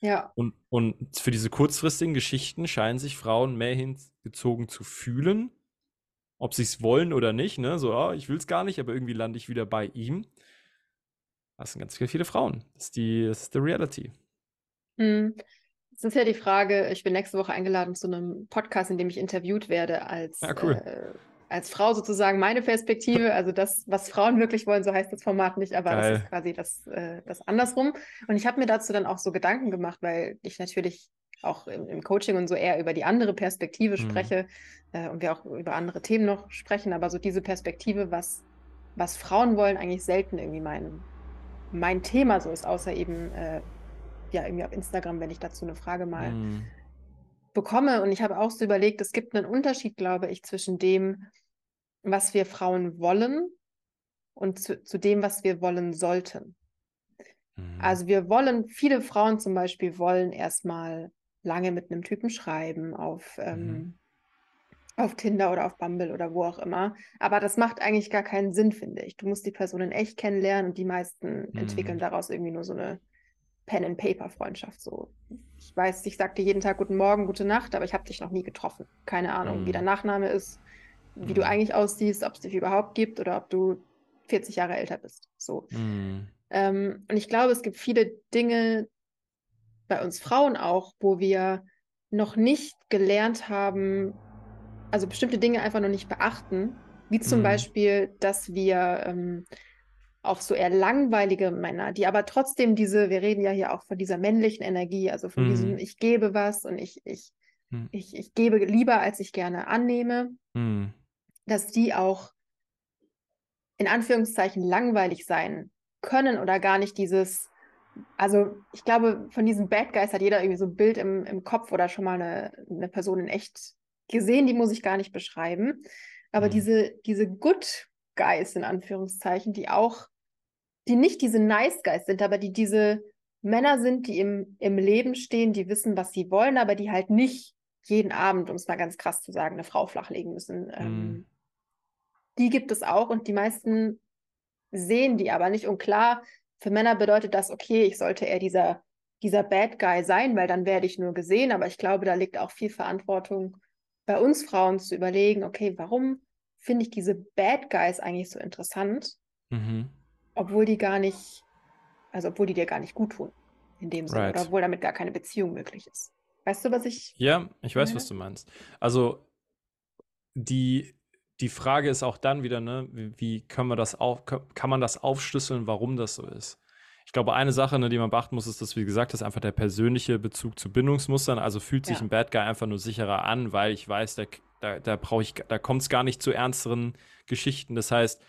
Ja. Und, und für diese kurzfristigen Geschichten scheinen sich Frauen mehr hingezogen zu fühlen, ob sie es wollen oder nicht. Ne? So, oh, ich will es gar nicht, aber irgendwie lande ich wieder bei ihm. Das sind ganz viele Frauen. Das ist die, das ist die Reality. Hm. Es ist ja die Frage, ich bin nächste Woche eingeladen zu einem Podcast, in dem ich interviewt werde als ja, cool. äh, als Frau sozusagen meine Perspektive, also das, was Frauen wirklich wollen, so heißt das Format nicht, aber Geil. das ist quasi das, äh, das andersrum. Und ich habe mir dazu dann auch so Gedanken gemacht, weil ich natürlich auch im, im Coaching und so eher über die andere Perspektive mhm. spreche äh, und wir auch über andere Themen noch sprechen, aber so diese Perspektive, was, was Frauen wollen, eigentlich selten irgendwie mein, mein Thema so ist, außer eben äh, ja irgendwie auf Instagram, wenn ich dazu eine Frage mal mhm. bekomme. Und ich habe auch so überlegt, es gibt einen Unterschied, glaube ich, zwischen dem, was wir Frauen wollen und zu, zu dem, was wir wollen sollten. Mhm. Also wir wollen, viele Frauen zum Beispiel wollen erstmal lange mit einem Typen schreiben auf, ähm, mhm. auf Tinder oder auf Bumble oder wo auch immer. Aber das macht eigentlich gar keinen Sinn, finde ich. Du musst die Person in echt kennenlernen und die meisten mhm. entwickeln daraus irgendwie nur so eine Pen-and-Paper-Freundschaft. So. Ich weiß, ich sagte jeden Tag guten Morgen, gute Nacht, aber ich habe dich noch nie getroffen. Keine Ahnung, mhm. wie dein Nachname ist, wie du mhm. eigentlich aussiehst, ob es dich überhaupt gibt oder ob du 40 Jahre älter bist. So. Mhm. Ähm, und ich glaube, es gibt viele Dinge, bei uns Frauen auch, wo wir noch nicht gelernt haben, also bestimmte Dinge einfach noch nicht beachten, wie zum mhm. Beispiel, dass wir ähm, auf so eher langweilige Männer, die aber trotzdem diese, wir reden ja hier auch von dieser männlichen Energie, also von mhm. diesem, ich gebe was und ich, ich, mhm. ich, ich gebe lieber, als ich gerne annehme, mhm. dass die auch in Anführungszeichen langweilig sein können oder gar nicht dieses, also ich glaube, von diesen Bad Guys hat jeder irgendwie so ein Bild im, im Kopf oder schon mal eine, eine Person in echt gesehen, die muss ich gar nicht beschreiben. Aber mhm. diese, diese Good Guys in Anführungszeichen, die auch, die nicht diese Nice Guys sind, aber die diese Männer sind, die im, im Leben stehen, die wissen, was sie wollen, aber die halt nicht jeden Abend, um es mal ganz krass zu sagen, eine Frau flachlegen müssen. Mhm. Ähm, die gibt es auch und die meisten sehen die aber nicht. Und klar, für Männer bedeutet das, okay, ich sollte eher dieser, dieser Bad Guy sein, weil dann werde ich nur gesehen. Aber ich glaube, da liegt auch viel Verantwortung bei uns Frauen zu überlegen, okay, warum finde ich diese Bad Guys eigentlich so interessant, mhm. obwohl die gar nicht, also obwohl die dir gar nicht gut tun in dem Sinne, right. oder obwohl damit gar keine Beziehung möglich ist. Weißt du, was ich. Ja, ich weiß, meine? was du meinst. Also die die Frage ist auch dann wieder, ne, wie, können wir das auf, kann man das aufschlüsseln, warum das so ist? Ich glaube, eine Sache, ne, die man beachten muss, ist, dass, wie gesagt, das einfach der persönliche Bezug zu Bindungsmustern. Also fühlt sich ja. ein Bad Guy einfach nur sicherer an, weil ich weiß, da, da, da brauche ich, da kommt es gar nicht zu ernsteren Geschichten. Das heißt,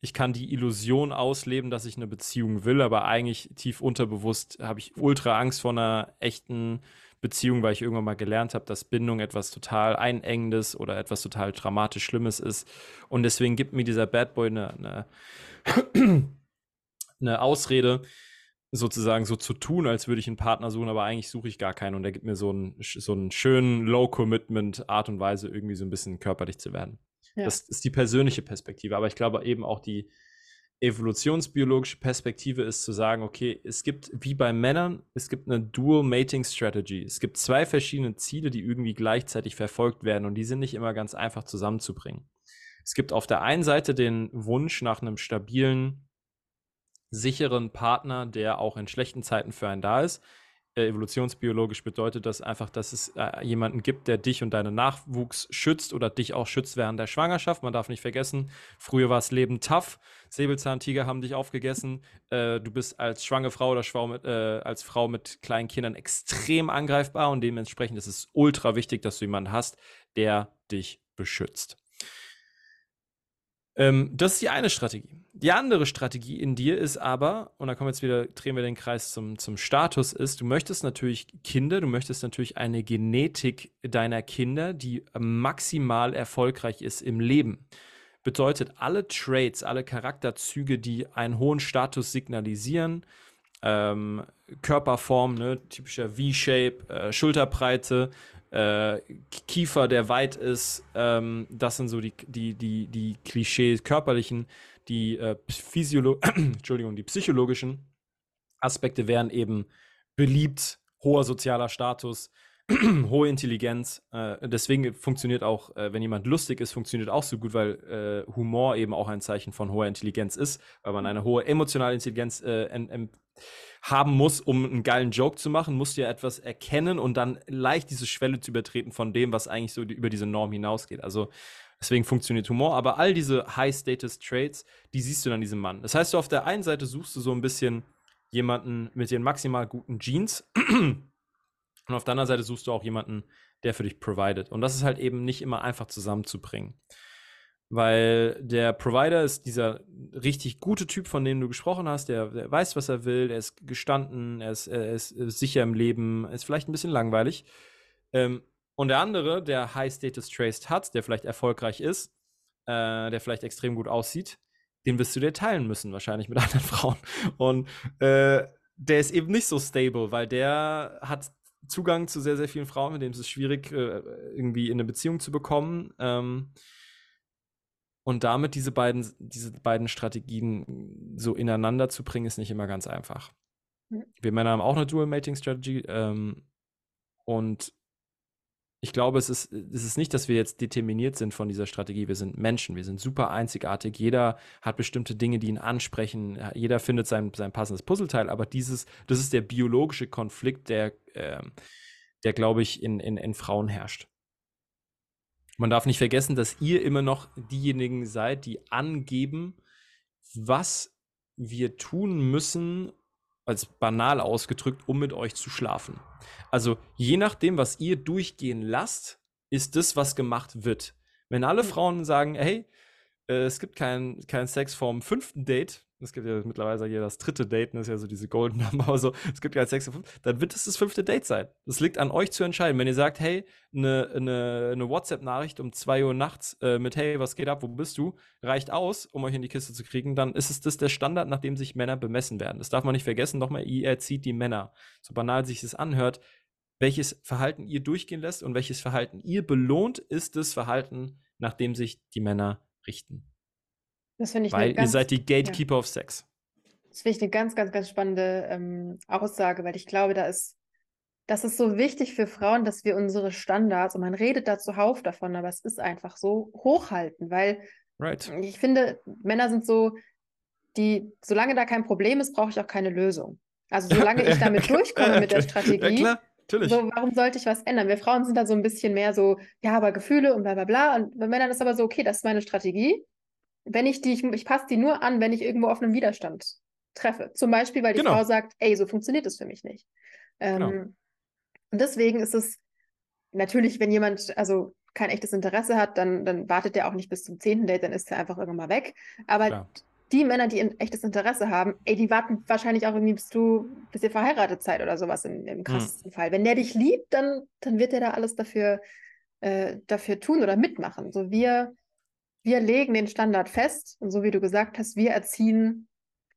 ich kann die Illusion ausleben, dass ich eine Beziehung will, aber eigentlich tief unterbewusst habe ich ultra Angst vor einer echten Beziehung, weil ich irgendwann mal gelernt habe, dass Bindung etwas total Einengendes oder etwas total dramatisch Schlimmes ist. Und deswegen gibt mir dieser Bad Boy eine, eine, eine Ausrede, sozusagen so zu tun, als würde ich einen Partner suchen, aber eigentlich suche ich gar keinen und er gibt mir so einen, so einen schönen Low-Commitment Art und Weise, irgendwie so ein bisschen körperlich zu werden. Ja. Das ist die persönliche Perspektive, aber ich glaube eben auch die, evolutionsbiologische Perspektive ist zu sagen, okay, es gibt wie bei Männern, es gibt eine Dual Mating Strategy. Es gibt zwei verschiedene Ziele, die irgendwie gleichzeitig verfolgt werden und die sind nicht immer ganz einfach zusammenzubringen. Es gibt auf der einen Seite den Wunsch nach einem stabilen, sicheren Partner, der auch in schlechten Zeiten für einen da ist. Äh, evolutionsbiologisch bedeutet das einfach, dass es äh, jemanden gibt, der dich und deinen Nachwuchs schützt oder dich auch schützt während der Schwangerschaft. Man darf nicht vergessen, früher war es Leben tough. Säbelzahntiger haben dich aufgegessen. Äh, du bist als schwange Frau oder Frau mit, äh, als Frau mit kleinen Kindern extrem angreifbar und dementsprechend ist es ultra wichtig, dass du jemanden hast, der dich beschützt. Ähm, das ist die eine Strategie. Die andere Strategie in dir ist aber, und da kommen wir jetzt wieder, drehen wir den Kreis zum, zum Status, ist, du möchtest natürlich Kinder, du möchtest natürlich eine Genetik deiner Kinder, die maximal erfolgreich ist im Leben. Bedeutet, alle Traits, alle Charakterzüge, die einen hohen Status signalisieren, ähm, Körperform, ne, typischer V-Shape, äh, Schulterbreite, äh, Kiefer, der weit ist. Ähm, das sind so die, die, die, die Klischees, körperlichen, die, äh, Physiolo Entschuldigung, die psychologischen Aspekte wären eben beliebt, hoher sozialer Status, hohe Intelligenz. Äh, deswegen funktioniert auch, äh, wenn jemand lustig ist, funktioniert auch so gut, weil äh, Humor eben auch ein Zeichen von hoher Intelligenz ist, weil man eine hohe emotionale Intelligenz äh, haben muss, um einen geilen Joke zu machen, musst du ja etwas erkennen und dann leicht diese Schwelle zu übertreten von dem, was eigentlich so über diese Norm hinausgeht. Also Deswegen funktioniert Humor, aber all diese High-Status-Traits, die siehst du dann diesem Mann. Das heißt, du auf der einen Seite suchst du so ein bisschen jemanden mit den maximal guten Jeans und auf der anderen Seite suchst du auch jemanden, der für dich provided. Und das ist halt eben nicht immer einfach zusammenzubringen. Weil der Provider ist dieser richtig gute Typ, von dem du gesprochen hast, der, der weiß, was er will, er ist gestanden, er ist, er ist, sicher im Leben, ist vielleicht ein bisschen langweilig. Ähm, und der andere, der High Status Traced hat, der vielleicht erfolgreich ist, äh, der vielleicht extrem gut aussieht, den wirst du dir teilen müssen, wahrscheinlich mit anderen Frauen. Und äh, der ist eben nicht so stable, weil der hat Zugang zu sehr, sehr vielen Frauen, mit denen es schwierig, äh, irgendwie in eine Beziehung zu bekommen. Ähm, und damit diese beiden, diese beiden Strategien so ineinander zu bringen, ist nicht immer ganz einfach. Mhm. Wir Männer haben auch eine Dual Mating Strategy. Ähm, und ich glaube, es ist, es ist nicht, dass wir jetzt determiniert sind von dieser Strategie. Wir sind Menschen, wir sind super einzigartig. Jeder hat bestimmte Dinge, die ihn ansprechen. Jeder findet sein, sein passendes Puzzleteil. Aber dieses, das ist der biologische Konflikt, der, äh, der glaube ich, in, in, in Frauen herrscht. Man darf nicht vergessen, dass ihr immer noch diejenigen seid, die angeben, was wir tun müssen, als banal ausgedrückt, um mit euch zu schlafen. Also je nachdem, was ihr durchgehen lasst, ist das, was gemacht wird. Wenn alle hm. Frauen sagen, hey, äh, es gibt keinen kein Sex vorm fünften Date, es gibt ja mittlerweile hier das dritte Date, das ist ja so diese Golden Number, also es gibt ja vorm fünften, dann wird es das fünfte Date sein. Das liegt an euch zu entscheiden. Wenn ihr sagt, hey, eine ne, ne, WhatsApp-Nachricht um 2 Uhr nachts äh, mit, hey, was geht ab, wo bist du, reicht aus, um euch in die Kiste zu kriegen, dann ist es das der Standard, nach dem sich Männer bemessen werden. Das darf man nicht vergessen. Nochmal, ihr erzieht die Männer. So banal sich das anhört, welches Verhalten ihr durchgehen lässt und welches Verhalten ihr belohnt, ist das Verhalten, nach dem sich die Männer richten. Das finde ich Weil ganz, ihr seid die Gatekeeper ja. of Sex. Das finde ich eine ganz, ganz, ganz spannende ähm, Aussage, weil ich glaube, da ist, das ist so wichtig für Frauen, dass wir unsere Standards, und man redet da zuhauf davon, aber es ist einfach so, hochhalten, weil right. ich finde, Männer sind so, die, solange da kein Problem ist, brauche ich auch keine Lösung. Also solange ich damit durchkomme mit der Strategie, ja, Natürlich. So, warum sollte ich was ändern? Wir Frauen sind da so ein bisschen mehr so, ja, aber Gefühle und bla bla bla. Und bei Männern ist aber so, okay, das ist meine Strategie. Wenn ich die, ich, ich passe die nur an, wenn ich irgendwo auf einem Widerstand treffe. Zum Beispiel, weil die genau. Frau sagt, ey, so funktioniert es für mich nicht. Ähm, genau. Und deswegen ist es natürlich, wenn jemand also kein echtes Interesse hat, dann, dann wartet der auch nicht bis zum zehnten Date, dann ist er einfach irgendwann mal weg. Aber Klar die Männer, die ein echtes Interesse haben, ey, die warten wahrscheinlich auch irgendwie, bis du, bis ihr verheiratet seid oder sowas im, im hm. krassesten mhm. Fall. Wenn der dich liebt, dann, dann wird er da alles dafür, äh, dafür tun oder mitmachen. So wir, wir legen den Standard fest und so wie du gesagt hast, wir erziehen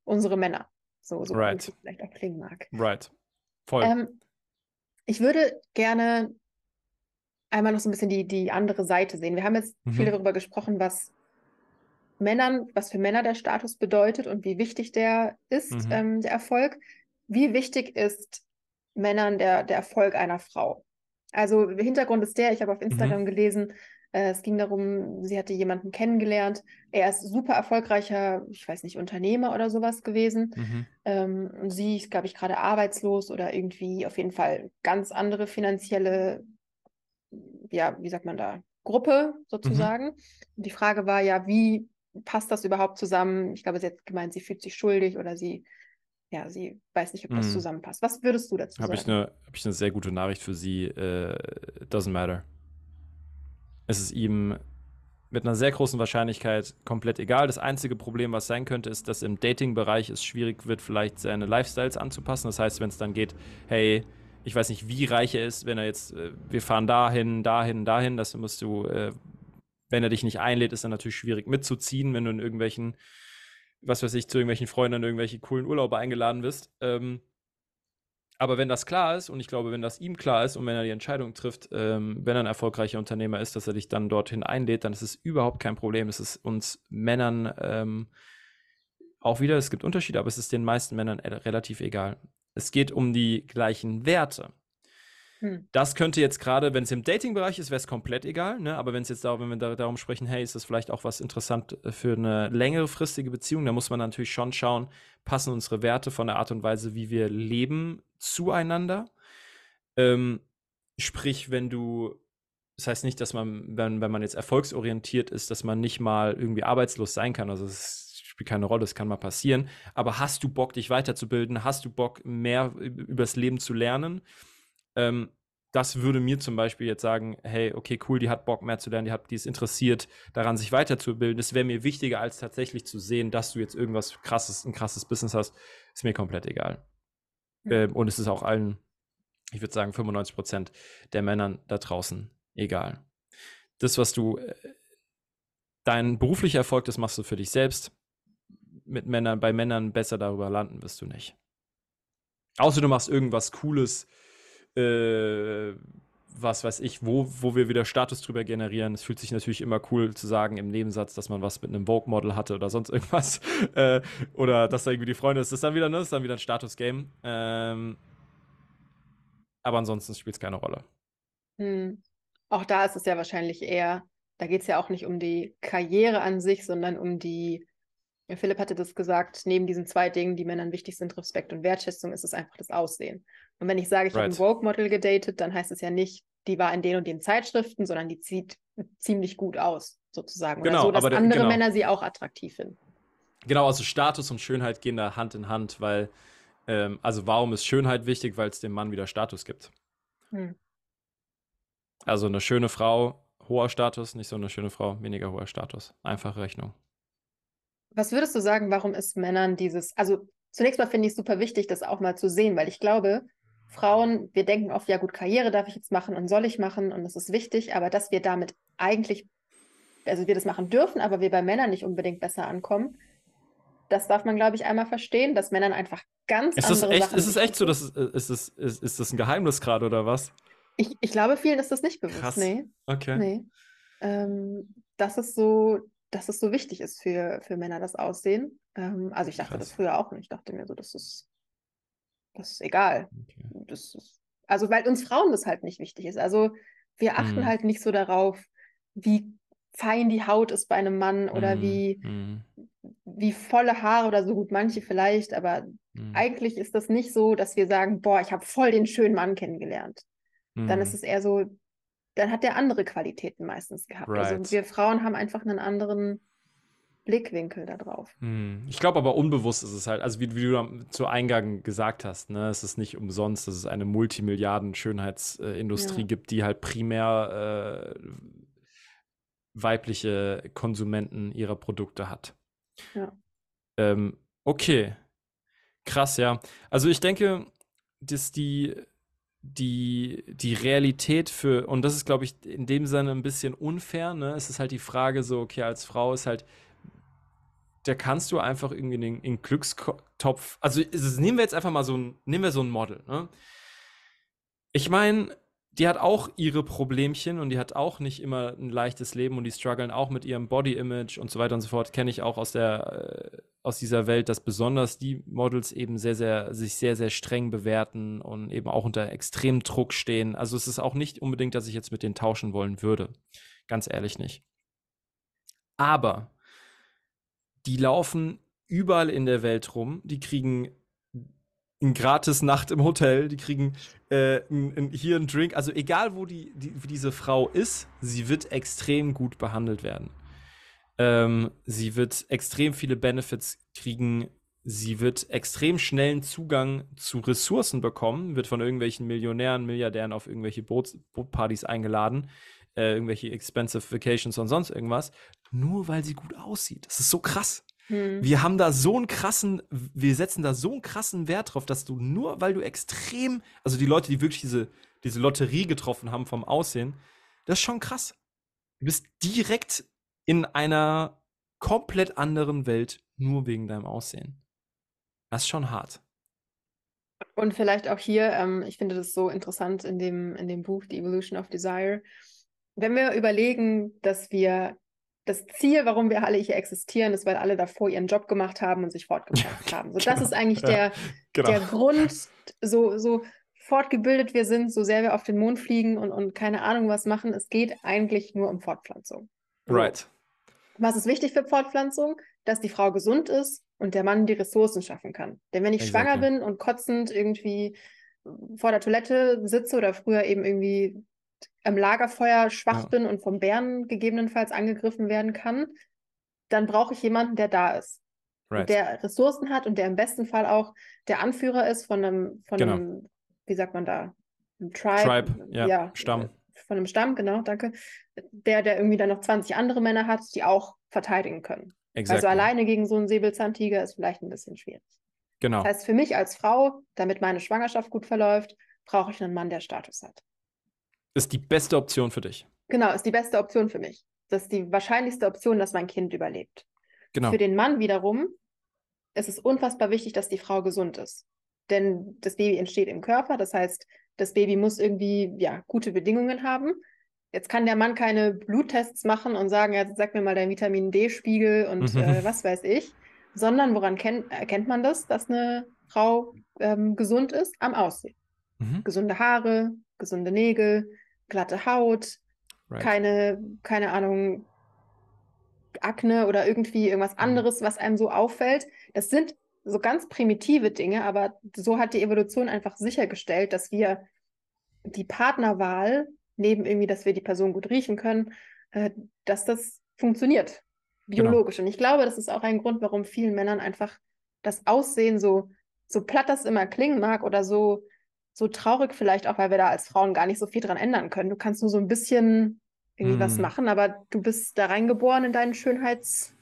unsere Männer. So, so right. vielleicht auch klingen mag. Right. Voll. Ähm, ich würde gerne einmal noch so ein bisschen die, die andere Seite sehen. Wir haben jetzt mhm. viel darüber gesprochen, was Männern, was für Männer der Status bedeutet und wie wichtig der ist, mhm. ähm, der Erfolg. Wie wichtig ist Männern der, der Erfolg einer Frau? Also Hintergrund ist der, ich habe auf Instagram mhm. gelesen, es ging darum, sie hatte jemanden kennengelernt. Er ist super erfolgreicher, ich weiß nicht, Unternehmer oder sowas gewesen. Mhm. Ähm, und sie ist, glaube ich, gerade arbeitslos oder irgendwie auf jeden Fall ganz andere finanzielle, ja, wie sagt man da, Gruppe mhm. sozusagen. Mhm. Und die Frage war ja, wie passt das überhaupt zusammen? Ich glaube, sie hat gemeint, sie fühlt sich schuldig oder sie, ja, sie weiß nicht, ob das mm. zusammenpasst. Was würdest du dazu hab sagen? Ich eine, Habe ich eine sehr gute Nachricht für sie. Äh, doesn't matter. Es ist ihm mit einer sehr großen Wahrscheinlichkeit komplett egal. Das einzige Problem, was sein könnte, ist, dass im Dating-Bereich es schwierig wird, vielleicht seine Lifestyles anzupassen. Das heißt, wenn es dann geht, hey, ich weiß nicht, wie reich er ist, wenn er jetzt, äh, wir fahren dahin, dahin, dahin, das musst du äh, wenn er dich nicht einlädt, ist er natürlich schwierig mitzuziehen, wenn du in irgendwelchen, was weiß ich, zu irgendwelchen Freunden in irgendwelche coolen Urlaube eingeladen bist. Ähm, aber wenn das klar ist, und ich glaube, wenn das ihm klar ist und wenn er die Entscheidung trifft, ähm, wenn er ein erfolgreicher Unternehmer ist, dass er dich dann dorthin einlädt, dann ist es überhaupt kein Problem. Es ist uns Männern ähm, auch wieder, es gibt Unterschiede, aber es ist den meisten Männern relativ egal. Es geht um die gleichen Werte. Hm. Das könnte jetzt gerade, wenn es im Dating-Bereich ist, wäre es komplett egal. Ne? Aber wenn es jetzt da, wenn wir da, darum sprechen, hey, ist das vielleicht auch was interessant äh, für eine längere fristige Beziehung, da muss man natürlich schon schauen, passen unsere Werte von der Art und Weise, wie wir leben, zueinander. Ähm, sprich, wenn du das heißt nicht, dass man, wenn, wenn man jetzt erfolgsorientiert ist, dass man nicht mal irgendwie arbeitslos sein kann. Also es spielt keine Rolle, es kann mal passieren. Aber hast du Bock, dich weiterzubilden? Hast du Bock, mehr übers Leben zu lernen? Ähm, das würde mir zum Beispiel jetzt sagen, hey, okay, cool, die hat Bock mehr zu lernen, die, hat, die ist interessiert daran, sich weiterzubilden. Das wäre mir wichtiger, als tatsächlich zu sehen, dass du jetzt irgendwas krasses, ein krasses Business hast. Ist mir komplett egal. Mhm. Ähm, und es ist auch allen, ich würde sagen, 95 Prozent der Männern da draußen egal. Das, was du, äh, dein beruflicher Erfolg, das machst du für dich selbst. Mit Männern, bei Männern besser darüber landen wirst du nicht. Außer du machst irgendwas Cooles, äh, was weiß ich, wo, wo wir wieder Status drüber generieren. Es fühlt sich natürlich immer cool zu sagen im Nebensatz, dass man was mit einem Vogue-Model hatte oder sonst irgendwas. äh, oder dass da irgendwie die Freunde ist. Das ist dann wieder, ne? Das ist dann wieder ein Status-Game. Ähm, aber ansonsten spielt es keine Rolle. Hm. Auch da ist es ja wahrscheinlich eher, da geht es ja auch nicht um die Karriere an sich, sondern um die Philipp hatte das gesagt, neben diesen zwei Dingen, die Männern wichtig sind, Respekt und Wertschätzung, ist es einfach das Aussehen. Und wenn ich sage, ich right. habe ein Vogue-Model gedatet, dann heißt es ja nicht, die war in den und den Zeitschriften, sondern die sieht ziemlich gut aus, sozusagen. Oder genau, so, dass andere genau. Männer sie auch attraktiv finden. Genau, also Status und Schönheit gehen da Hand in Hand, weil, ähm, also warum ist Schönheit wichtig? Weil es dem Mann wieder Status gibt. Hm. Also eine schöne Frau, hoher Status, nicht so eine schöne Frau, weniger hoher Status. Einfache Rechnung. Was würdest du sagen, warum ist Männern dieses, also zunächst mal finde ich es super wichtig, das auch mal zu sehen, weil ich glaube, Frauen, wir denken oft, ja gut, Karriere darf ich jetzt machen und soll ich machen und das ist wichtig, aber dass wir damit eigentlich, also wir das machen dürfen, aber wir bei Männern nicht unbedingt besser ankommen, das darf man, glaube ich, einmal verstehen, dass Männern einfach ganz ist andere echt, Sachen Ist es echt so, dass, ist, das, ist, ist das ein Geheimnis gerade oder was? Ich, ich glaube, vielen ist das nicht bewusst. Krass. Nee. Okay. Nee. Ähm, das ist so, dass es so wichtig ist für, für Männer, das Aussehen. Ähm, also ich dachte Krass. das früher auch nicht. Ich dachte mir so, das ist, das ist egal. Okay. Das ist, also weil uns Frauen das halt nicht wichtig ist. Also wir achten mhm. halt nicht so darauf, wie fein die Haut ist bei einem Mann oder mhm. wie, mhm. wie volle Haare oder so gut manche vielleicht, aber mhm. eigentlich ist das nicht so, dass wir sagen, boah, ich habe voll den schönen Mann kennengelernt. Dann ist mhm. es eher so, dann hat der andere Qualitäten meistens gehabt. Also right. Also wir Frauen haben einfach einen anderen Blickwinkel da drauf. Hm. Ich glaube aber unbewusst ist es halt, also wie, wie, du zu Eingang gesagt hast, ne, es ist nicht umsonst, dass es eine Multimilliarden-Schönheitsindustrie ja. gibt, die halt primär äh, weibliche Konsumenten ihrer Produkte hat. Ja. Ähm, okay. Krass, ja. Also ich denke, dass die die, die Realität für, und das ist, glaube ich, in dem Sinne ein bisschen unfair, ne? Es ist halt die Frage so, okay, als Frau ist halt, da kannst du einfach irgendwie den, den Glückstopf, also ist, nehmen wir jetzt einfach mal so ein, nehmen wir so ein Model, ne? Ich meine, die hat auch ihre Problemchen und die hat auch nicht immer ein leichtes Leben und die strugglen auch mit ihrem Body-Image und so weiter und so fort. Kenne ich auch aus der äh, aus dieser Welt, dass besonders die Models eben sehr sehr sich sehr sehr streng bewerten und eben auch unter extremem Druck stehen. Also es ist auch nicht unbedingt, dass ich jetzt mit denen tauschen wollen würde, ganz ehrlich nicht. Aber die laufen überall in der Welt rum, die kriegen eine gratis Nacht im Hotel, die kriegen äh, ein, ein, hier einen Drink. Also egal, wo die, die, diese Frau ist, sie wird extrem gut behandelt werden. Ähm, sie wird extrem viele Benefits kriegen. Sie wird extrem schnellen Zugang zu Ressourcen bekommen, wird von irgendwelchen Millionären, Milliardären auf irgendwelche Boot, Bootpartys eingeladen, äh, irgendwelche expensive Vacations und sonst irgendwas, nur weil sie gut aussieht. Das ist so krass. Hm. Wir haben da so einen krassen, wir setzen da so einen krassen Wert drauf, dass du nur, weil du extrem, also die Leute, die wirklich diese, diese Lotterie getroffen haben vom Aussehen, das ist schon krass. Du bist direkt in einer komplett anderen Welt nur wegen deinem Aussehen. Das ist schon hart. Und vielleicht auch hier, ähm, ich finde das so interessant in dem, in dem Buch The Evolution of Desire. Wenn wir überlegen, dass wir das Ziel, warum wir alle hier existieren, ist, weil alle davor ihren Job gemacht haben und sich fortgebracht haben. So, das genau. ist eigentlich der, genau. der Grund, so, so fortgebildet wir sind, so sehr wir auf den Mond fliegen und, und keine Ahnung was machen. Es geht eigentlich nur um Fortpflanzung. Right. Was ist wichtig für Fortpflanzung? Dass die Frau gesund ist und der Mann die Ressourcen schaffen kann. Denn wenn ich exactly. schwanger bin und kotzend irgendwie vor der Toilette sitze oder früher eben irgendwie am Lagerfeuer schwach Ja. bin und vom Bären gegebenenfalls angegriffen werden kann, dann brauche ich jemanden, der da ist. Right. der Ressourcen hat und der im besten Fall auch der Anführer ist von einem, von Genau. einem, wie sagt man da, einem Tribe, Tribe, ja, Stamm. äh, Von einem Stamm, genau, danke. Der, der irgendwie dann noch 20 andere Männer hat, die auch verteidigen können. Exactly. Also alleine gegen so einen Säbelzahntiger ist vielleicht ein bisschen schwierig. Genau. Das heißt, für mich als Frau, damit meine Schwangerschaft gut verläuft, brauche ich einen Mann, der Status hat. Ist die beste Option für dich. Genau, ist die beste Option für mich. Das ist die wahrscheinlichste Option, dass mein Kind überlebt. Genau. Für den Mann wiederum ist es unfassbar wichtig, dass die Frau gesund ist. Denn das Baby entsteht im Körper, das heißt, das Baby muss irgendwie ja, gute Bedingungen haben. Jetzt kann der Mann keine Bluttests machen und sagen, ja, sag mir mal deinen Vitamin D-Spiegel und Mhm. äh, was weiß ich, sondern woran kennt, erkennt man das, dass eine Frau ähm, gesund ist? Am Aussehen. Mhm. Gesunde Haare, gesunde Nägel, glatte Haut, Right. keine, keine Ahnung, Akne oder irgendwie irgendwas Mhm. anderes, was einem so auffällt. Das sind so ganz primitive Dinge, aber so hat die Evolution einfach sichergestellt, dass wir die Partnerwahl, neben irgendwie, dass wir die Person gut riechen können, äh, dass das funktioniert, Genau. biologisch. Und ich glaube, das ist auch ein Grund, warum vielen Männern einfach das Aussehen so, so platt das immer klingen mag oder so, so traurig vielleicht auch, weil wir da als Frauen gar nicht so viel dran ändern können. Du kannst nur so ein bisschen irgendwie was Mm. machen, aber du bist da reingeboren in deinen Schönheitsbereich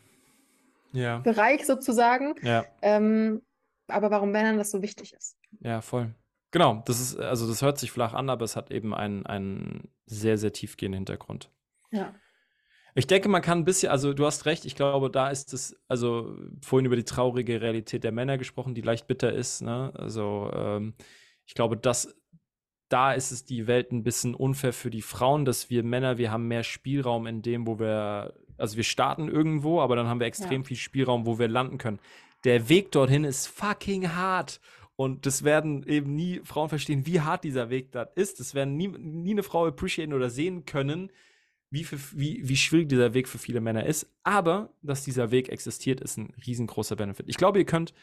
Ja. sozusagen. Ja. Ähm, aber warum Männern das so wichtig ist. Ja, voll. Genau, das ist, also das hört sich flach an, aber es hat eben einen, einen sehr, sehr tiefgehenden Hintergrund. Ja. Ich denke, man kann ein bisschen, also du hast recht, ich glaube, da ist es, also vorhin über die traurige Realität der Männer gesprochen, die leicht bitter ist, ne? Also ähm, ich glaube, dass da ist es die Welt ein bisschen unfair für die Frauen, dass wir Männer, wir haben mehr Spielraum in dem, wo wir, also wir starten irgendwo, aber dann haben wir extrem Ja. viel Spielraum, wo wir landen können. Der Weg dorthin ist fucking hart. Und das werden eben nie Frauen verstehen, wie hart dieser Weg da ist. Das werden nie, nie eine Frau appreciaten oder sehen können, wie, für, wie, wie schwierig dieser Weg für viele Männer ist. Aber, dass dieser Weg existiert, ist ein riesengroßer Benefit. Ich glaube, ihr könnt,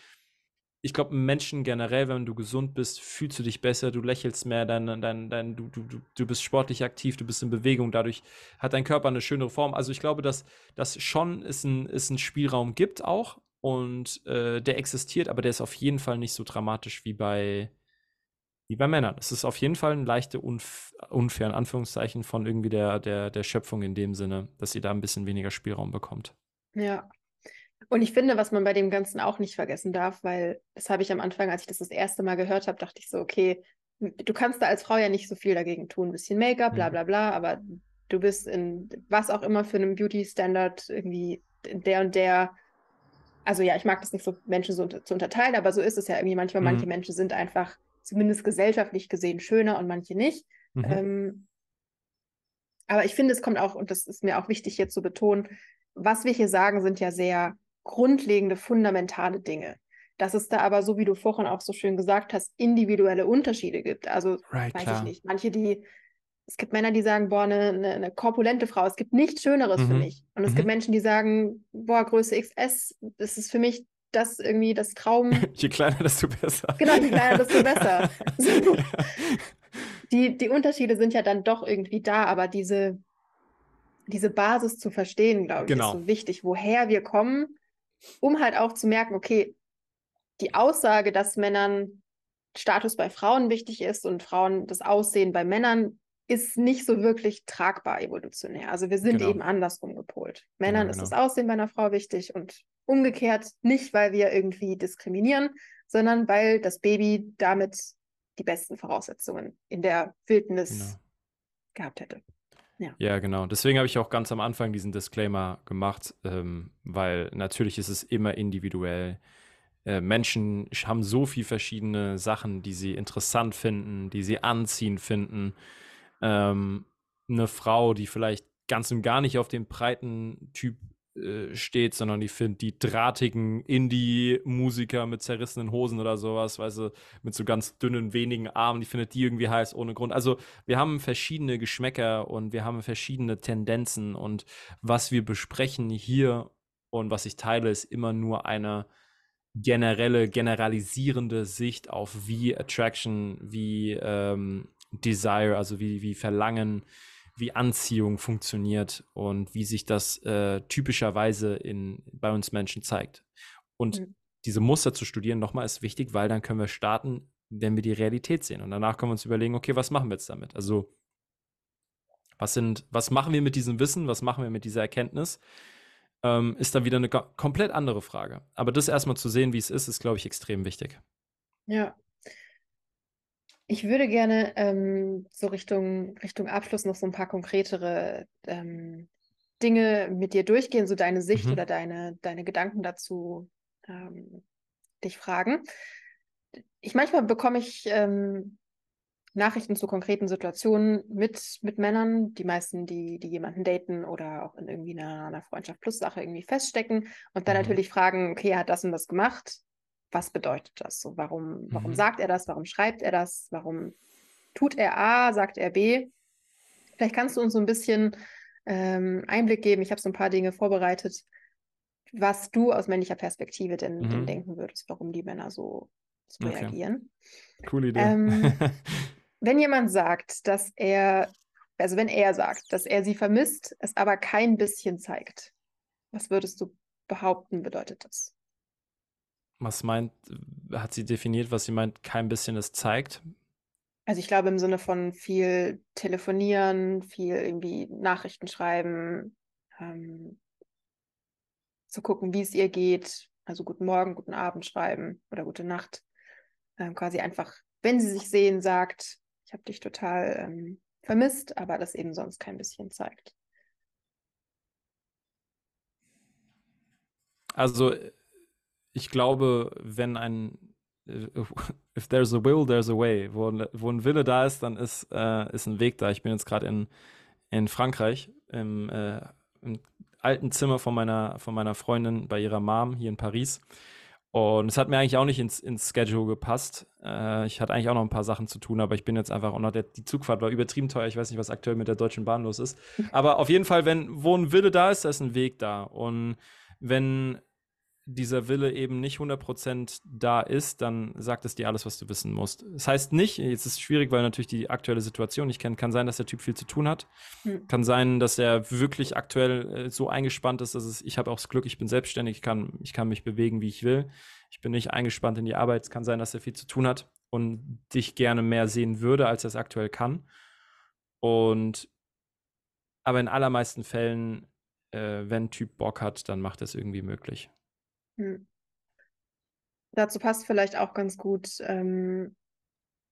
ich glaube, Menschen generell, wenn du gesund bist, fühlst du dich besser, du lächelst mehr, dein, dein, dein, du, du, du, bist sportlich aktiv, du bist in Bewegung, dadurch hat dein Körper eine schönere Form. Also ich glaube, dass das schon es ein, es einen Spielraum gibt auch und äh, der existiert, aber der ist auf jeden Fall nicht so dramatisch wie bei, wie bei Männern. Es ist auf jeden Fall ein leichte Unf unfair, in Anführungszeichen, von irgendwie der, der, der Schöpfung in dem Sinne, dass ihr da ein bisschen weniger Spielraum bekommt. Ja. Und ich finde, was man bei dem Ganzen auch nicht vergessen darf, weil das habe ich am Anfang, als ich das das erste Mal gehört habe, dachte ich so, okay, du kannst da als Frau ja nicht so viel dagegen tun. Ein bisschen Make-up, bla Mhm. bla bla, aber du bist in was auch immer für einem Beauty-Standard irgendwie der und der. Also ja, ich mag das nicht so, Menschen so unter, zu unterteilen, aber so ist es ja irgendwie manchmal. Manche Mhm. Menschen sind einfach zumindest gesellschaftlich gesehen schöner und manche nicht. Mhm. Ähm, aber ich finde, es kommt auch, und das ist mir auch wichtig hier zu betonen, was wir hier sagen, sind ja sehr grundlegende, fundamentale Dinge. Dass es da aber, so wie du vorhin auch so schön gesagt hast, individuelle Unterschiede gibt. Also, right, weiß klar. ich nicht. Manche, die, es gibt Männer, die sagen, boah, eine, eine, eine korpulente Frau, es gibt nichts Schöneres für Mhm. mich. Und es Mhm. gibt Menschen, die sagen, boah, Größe XS, das ist für mich das irgendwie das Traum. Je kleiner, desto besser. Genau, je kleiner, desto besser. Die, die Unterschiede sind ja dann doch irgendwie da, aber diese, diese Basis zu verstehen, glaube ich, Genau. ist so wichtig, woher wir kommen, um halt auch zu merken, okay, die Aussage, dass Männern Status bei Frauen wichtig ist und Frauen das Aussehen bei Männern, ist nicht so wirklich tragbar evolutionär. Also wir sind Genau. eben andersrum gepolt. Männern Genau, ist das genau. Aussehen bei einer Frau wichtig und umgekehrt nicht, weil wir irgendwie diskriminieren, sondern weil das Baby damit die besten Voraussetzungen in der Wildnis Genau. gehabt hätte. Ja, genau. Deswegen habe ich auch ganz am Anfang diesen Disclaimer gemacht, ähm, weil natürlich ist es immer individuell. Äh, Menschen sch- haben so viel verschiedene Sachen, die sie interessant finden, die sie anziehend finden. Ähm, eine Frau, die vielleicht ganz und gar nicht auf den breiten Typ äh, steht, sondern die findet die drahtigen Indie-Musiker mit zerrissenen Hosen oder sowas, weißt du, mit so ganz dünnen, wenigen Armen, die findet die irgendwie heiß ohne Grund. Also wir haben verschiedene Geschmäcker und wir haben verschiedene Tendenzen und was wir besprechen hier und was ich teile, ist immer nur eine generelle, generalisierende Sicht auf wie Attraction, wie ähm, Desire, also wie, wie Verlangen, wie Anziehung funktioniert und wie sich das äh, typischerweise in, bei uns Menschen zeigt. Und mhm. diese Muster zu studieren, nochmal, ist wichtig, weil dann können wir starten, wenn wir die Realität sehen. Und danach können wir uns überlegen, okay, was machen wir jetzt damit? Also, was sind, was machen wir mit diesem Wissen, was machen wir mit dieser Erkenntnis? Ähm, ist dann wieder eine komplett andere Frage. Aber das erstmal zu sehen, wie es ist, ist, glaube ich, extrem wichtig. Ja, ich würde gerne ähm, so Richtung, Richtung Abschluss noch so ein paar konkretere ähm, Dinge mit dir durchgehen, so deine Sicht mhm. oder deine, deine Gedanken dazu ähm, dich fragen. Ich manchmal bekomme ich ähm, Nachrichten zu konkreten Situationen mit, mit Männern, die meisten, die, die jemanden daten oder auch in irgendwie einer, einer Freundschaft plus Sache irgendwie feststecken und dann mhm. natürlich fragen, okay, er hat das und das gemacht, was bedeutet das? So, warum, warum mhm. sagt er das? Warum schreibt er das? Warum tut er A, sagt er B? Vielleicht kannst du uns so ein bisschen ähm, Einblick geben. Ich habe so ein paar Dinge vorbereitet, was du aus männlicher Perspektive denn, mhm. denn denken würdest, warum die Männer so, so okay. reagieren. Coole Idee. Ähm, wenn jemand sagt, dass er, also wenn er sagt, dass er sie vermisst, es aber kein bisschen zeigt, was würdest du behaupten, bedeutet das? Was meint, hat sie definiert, was sie meint, kein bisschen es zeigt? Also ich glaube im Sinne von viel telefonieren, viel irgendwie Nachrichten schreiben, ähm, zu gucken, wie es ihr geht. Also guten Morgen, guten Abend schreiben oder gute Nacht. Ähm, quasi einfach, wenn sie sich sehen, sagt, ich habe dich total ähm, vermisst, aber das eben sonst kein bisschen zeigt. Also ich glaube, wenn ein if there's a will, there's a way. Wo, wo ein Wille da ist, dann ist, äh, ist ein Weg da. Ich bin jetzt gerade in, in Frankreich, im, äh, im, alten Zimmer von meiner, von meiner Freundin bei ihrer Mom hier in Paris. Und es hat mir eigentlich auch nicht ins, ins Schedule gepasst. Äh, ich hatte eigentlich auch noch ein paar Sachen zu tun, aber ich bin jetzt einfach auch noch, der, die Zugfahrt war übertrieben teuer. Ich weiß nicht, was aktuell mit der Deutschen Bahn los ist. Aber auf jeden Fall, wenn, wo ein Wille da ist, da ist ein Weg da. Und wenn dieser Wille eben nicht 100% da ist, dann sagt es dir alles, was du wissen musst. Das heißt nicht, jetzt ist es schwierig, weil natürlich die aktuelle Situation nicht kennt, kann sein, dass der Typ viel zu tun hat. Hm. Kann sein, dass er wirklich aktuell äh, so eingespannt ist, dass es, ich habe auch das Glück, ich bin selbstständig, ich kann, ich kann mich bewegen, wie ich will. Ich bin nicht eingespannt in die Arbeit. Es kann sein, dass er viel zu tun hat und dich gerne mehr sehen würde, als er es aktuell kann. Und aber in allermeisten Fällen, äh, wenn Typ Bock hat, dann macht er es irgendwie möglich. Hm. Dazu passt vielleicht auch ganz gut, ähm,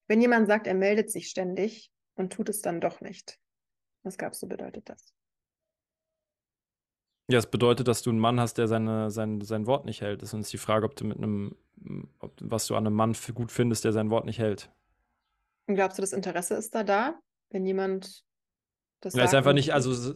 wenn jemand sagt, er meldet sich ständig und tut es dann doch nicht. Was glaubst du, bedeutet das? Ja, es bedeutet, dass du einen Mann hast, der seine, sein, sein Wort nicht hält. Das ist uns die Frage, ob du mit einem, ob, was du an einem Mann für gut findest, der sein Wort nicht hält. Und glaubst du, das Interesse ist da da, wenn jemand das er ist einfach nicht, also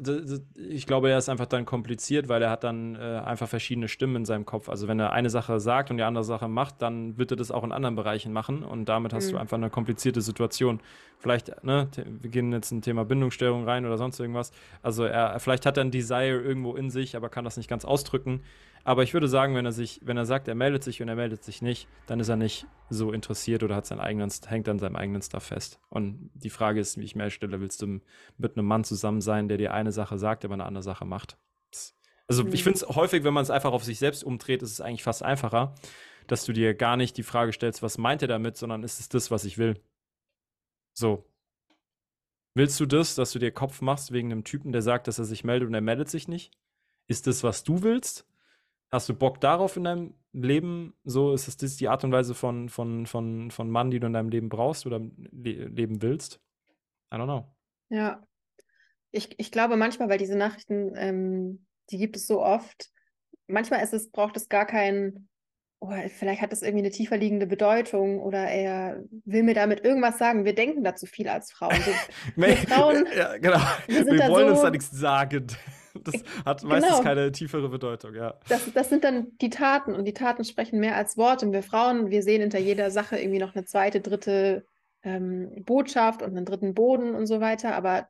ich glaube, er ist einfach dann kompliziert, weil er hat dann äh, einfach verschiedene Stimmen in seinem Kopf. Also wenn er eine Sache sagt und die andere Sache macht, dann wird er das auch in anderen Bereichen machen und damit hast mhm. du einfach eine komplizierte Situation. Vielleicht, ne, wir gehen jetzt ein Thema Bindungsstörung rein oder sonst irgendwas. Also er, vielleicht hat er ein Desire irgendwo in sich, aber kann das nicht ganz ausdrücken. Aber ich würde sagen, wenn er sich, wenn er sagt, er meldet sich und er meldet sich nicht, dann ist er nicht so interessiert oder hat seinen eigenen, hängt an seinem eigenen Stuff fest. Und die Frage ist, wie ich mir stelle, willst du mit einem Mann zusammen sein, der dir eine Sache sagt, aber eine andere Sache macht? Also mhm. ich finde es häufig, wenn man es einfach auf sich selbst umdreht, ist es eigentlich fast einfacher, dass du dir gar nicht die Frage stellst, was meint er damit, sondern ist es das, was ich will? So. Willst du das, dass du dir Kopf machst wegen einem Typen, der sagt, dass er sich meldet und er meldet sich nicht? Ist das, was du willst? Hast du Bock darauf in deinem Leben? So ist es das die Art und Weise von, von, von, von Mann, die du in deinem Leben brauchst oder le leben willst? I don't know. Ja. Ich, ich glaube manchmal, weil diese Nachrichten, ähm, die gibt es so oft, manchmal ist es, braucht es gar keinen, oh, vielleicht hat das irgendwie eine tiefer liegende Bedeutung oder er will mir damit irgendwas sagen. Wir denken da zu viel als Frauen. So, wir Frauen, ja, genau. Wir, wir wollen so, uns da nichts sagen. Das hat meistens genau. keine tiefere Bedeutung, ja. Das, das sind dann die Taten und die Taten sprechen mehr als Worte. Und wir Frauen, wir sehen hinter jeder Sache irgendwie noch eine zweite, dritte ähm, Botschaft und einen dritten Boden und so weiter. Aber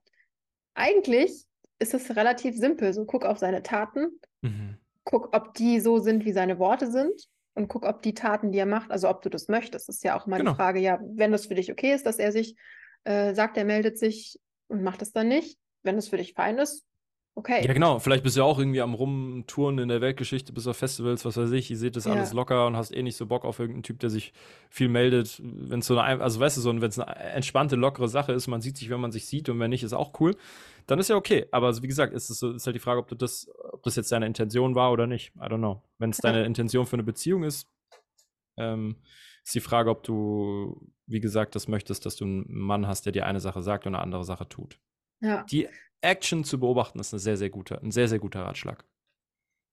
eigentlich ist es relativ simpel. So guck auf seine Taten, mhm. guck, ob die so sind, wie seine Worte sind und guck, ob die Taten, die er macht, also ob du das möchtest. Das ist ja auch mal genau. die Frage, ja, wenn das für dich okay ist, dass er sich äh, sagt, er meldet sich und macht es dann nicht. Wenn es für dich fein ist, okay. Ja, genau. Vielleicht bist du ja auch irgendwie am Rumtouren in der Weltgeschichte, bist auf Festivals, was weiß ich. Ihr seht das Ja. alles locker und hast eh nicht so Bock auf irgendeinen Typ, der sich viel meldet. Wenn es so eine, also weißt du, so, wenn es eine entspannte, lockere Sache ist, man sieht sich, wenn man sich sieht und wenn nicht, ist auch cool. Dann ist ja okay. Aber also, wie gesagt, ist es so, ist halt die Frage, ob du das, ob das jetzt deine Intention war oder nicht. I don't know. Wenn es deine Intention für eine Beziehung ist, ähm, ist die Frage, ob du, wie gesagt, das möchtest, dass du einen Mann hast, der dir eine Sache sagt und eine andere Sache tut. Ja, Die Action zu beobachten ist eine sehr, sehr guter, ein sehr, sehr guter Ratschlag.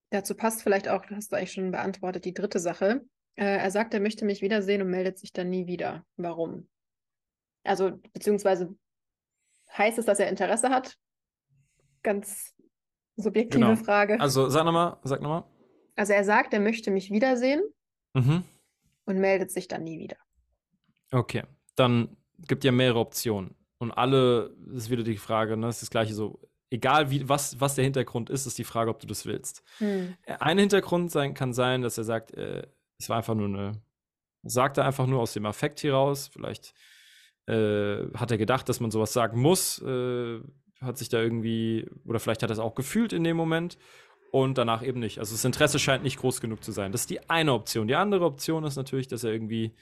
dazu passt vielleicht auch, hast du eigentlich schon beantwortet, die dritte Sache. Äh, er sagt, er möchte mich wiedersehen und meldet sich dann nie wieder. Warum? Also, beziehungsweise heißt es, dass er Interesse hat? Ganz subjektive Genau. Frage. Also sag nochmal, sag nochmal. Also er sagt, er möchte mich wiedersehen Mhm. und meldet sich dann nie wieder. Okay, dann gibt ja mehrere Optionen. Und alle, das ist wieder die Frage, ne? Das ist das gleiche so. Egal wie, was, was der Hintergrund ist, ist die Frage, ob du das willst. Hm. Ein Hintergrund sein, kann sein, dass er sagt, äh, es war einfach nur eine, sagt er einfach nur aus dem Affekt heraus. Vielleicht äh, hat er gedacht, dass man sowas sagen muss, äh, hat sich da irgendwie, oder vielleicht hat er es auch gefühlt in dem Moment und danach eben nicht. Also das Interesse scheint nicht groß genug zu sein. Das ist die eine Option. Die andere Option ist natürlich, dass er irgendwie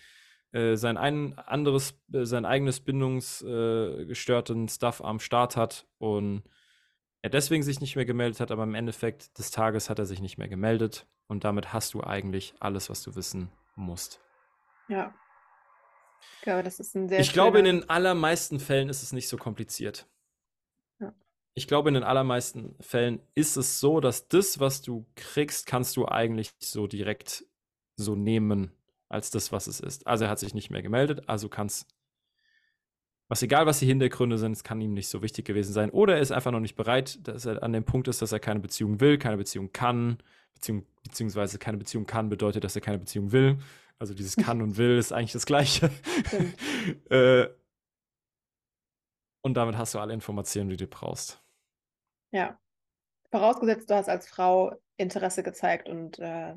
äh, sein ein anderes, äh, sein eigenes bindungsgestörten Stuff am Start hat und er deswegen sich nicht mehr gemeldet hat, aber im Endeffekt des Tages hat er sich nicht mehr gemeldet und damit hast du eigentlich alles, was du wissen musst. Ja. Ich glaube, das ist ein sehr ich glaube, in den allermeisten Fällen ist es nicht so kompliziert. Ja. Ich glaube, in den allermeisten Fällen ist es so, dass das, was du kriegst, kannst du eigentlich so direkt so nehmen als das, was es ist. Also er hat sich nicht mehr gemeldet, also kann es, was egal, was die Hintergründe sind, es kann ihm nicht so wichtig gewesen sein. Oder er ist einfach noch nicht bereit, dass er an dem Punkt ist, dass er keine Beziehung will, keine Beziehung kann, Beziehung, beziehungsweise keine Beziehung kann, bedeutet, dass er keine Beziehung will. Also dieses kann und will ist eigentlich das Gleiche. Äh, und damit hast du alle Informationen, die du brauchst. Ja. Vorausgesetzt, du hast als Frau Interesse gezeigt und äh,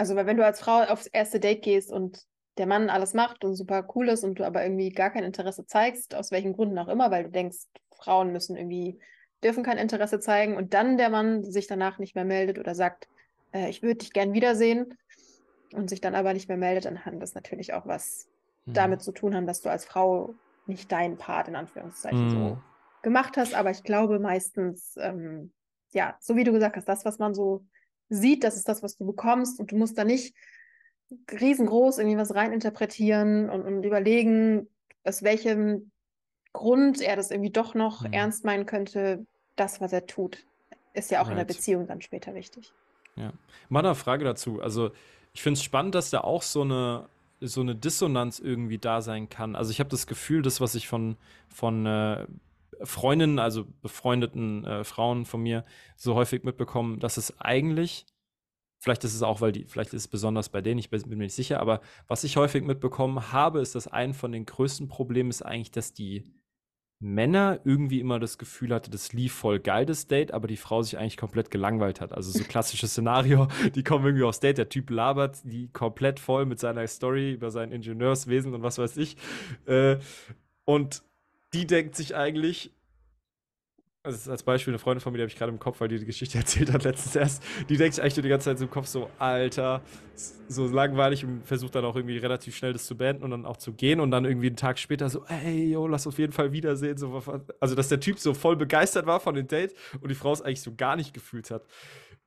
also weil wenn du als Frau aufs erste Date gehst und der Mann alles macht und super cool ist und du aber irgendwie gar kein Interesse zeigst, aus welchen Gründen auch immer, weil du denkst, Frauen müssen irgendwie, dürfen kein Interesse zeigen und dann der Mann sich danach nicht mehr meldet oder sagt, äh, ich würde dich gern wiedersehen und sich dann aber nicht mehr meldet, dann hat das natürlich auch was Mhm. damit zu tun haben, dass du als Frau nicht deinen Part in Anführungszeichen Mhm. so gemacht hast. Aber ich glaube meistens, ähm, ja, so wie du gesagt hast, das, was man so sieht, das ist das, was du bekommst und du musst da nicht riesengroß irgendwie was reininterpretieren und, und überlegen, aus welchem Grund er das irgendwie doch noch Mhm. ernst meinen könnte. Das, was er tut, ist ja auch in der Right. Beziehung dann später wichtig. Ja. Mal eine Frage dazu. Also, ich finde es spannend, dass da auch so eine, so eine Dissonanz irgendwie da sein kann. Also, ich habe das Gefühl, das, was ich von, von äh, Freundinnen, also befreundeten äh, Frauen von mir, so häufig mitbekomme, dass es eigentlich, vielleicht ist es auch, weil die, vielleicht ist es besonders bei denen, ich bin bin mir nicht sicher, aber was ich häufig mitbekommen habe, ist, dass ein von den größten Problemen ist eigentlich, dass die Männer irgendwie immer das Gefühl hatte, das lief voll geil, das Date, aber die Frau sich eigentlich komplett gelangweilt hat. Also so klassisches Szenario, die kommen irgendwie aufs Date, der Typ labert die komplett voll mit seiner Story über sein Ingenieurswesen und was weiß ich. Äh, und die denkt sich eigentlich, also als Beispiel eine Freundin von mir, die habe ich gerade im Kopf, weil die die Geschichte erzählt hat letztens erst, die denkt sich eigentlich die ganze Zeit so im Kopf so, Alter, so langweilig und versucht dann auch irgendwie relativ schnell das zu beenden und dann auch zu gehen und dann irgendwie einen Tag später so, ey, yo, lass auf jeden Fall wiedersehen. So, also, dass der Typ so voll begeistert war von dem Date und die Frau es eigentlich so gar nicht gefühlt hat.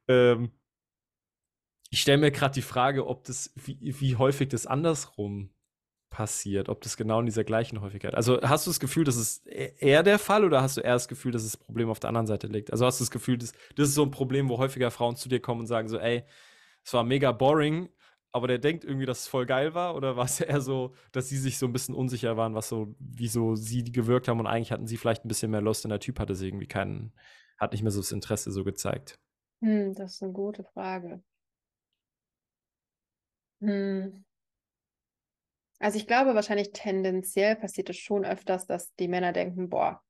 Ähm, ich stelle mir gerade die Frage, ob das, wie, wie häufig das andersrum passiert, ob das genau in dieser gleichen Häufigkeit. Also hast du das Gefühl, das ist e- eher der Fall oder hast du eher das Gefühl, dass das Problem auf der anderen Seite liegt? Also hast du das Gefühl, das, das ist so ein Problem, wo häufiger Frauen zu dir kommen und sagen so, ey, es war mega boring, aber der denkt irgendwie, dass es voll geil war? Oder war es eher so, dass sie sich so ein bisschen unsicher waren, was so, wieso sie gewirkt haben und eigentlich hatten sie vielleicht ein bisschen mehr Lust und der Typ hatte sie irgendwie keinen, hat nicht mehr so das Interesse so gezeigt. Hm, das ist eine gute Frage. Hm. Also ich glaube, wahrscheinlich tendenziell passiert es schon öfters, dass die Männer denken, boah,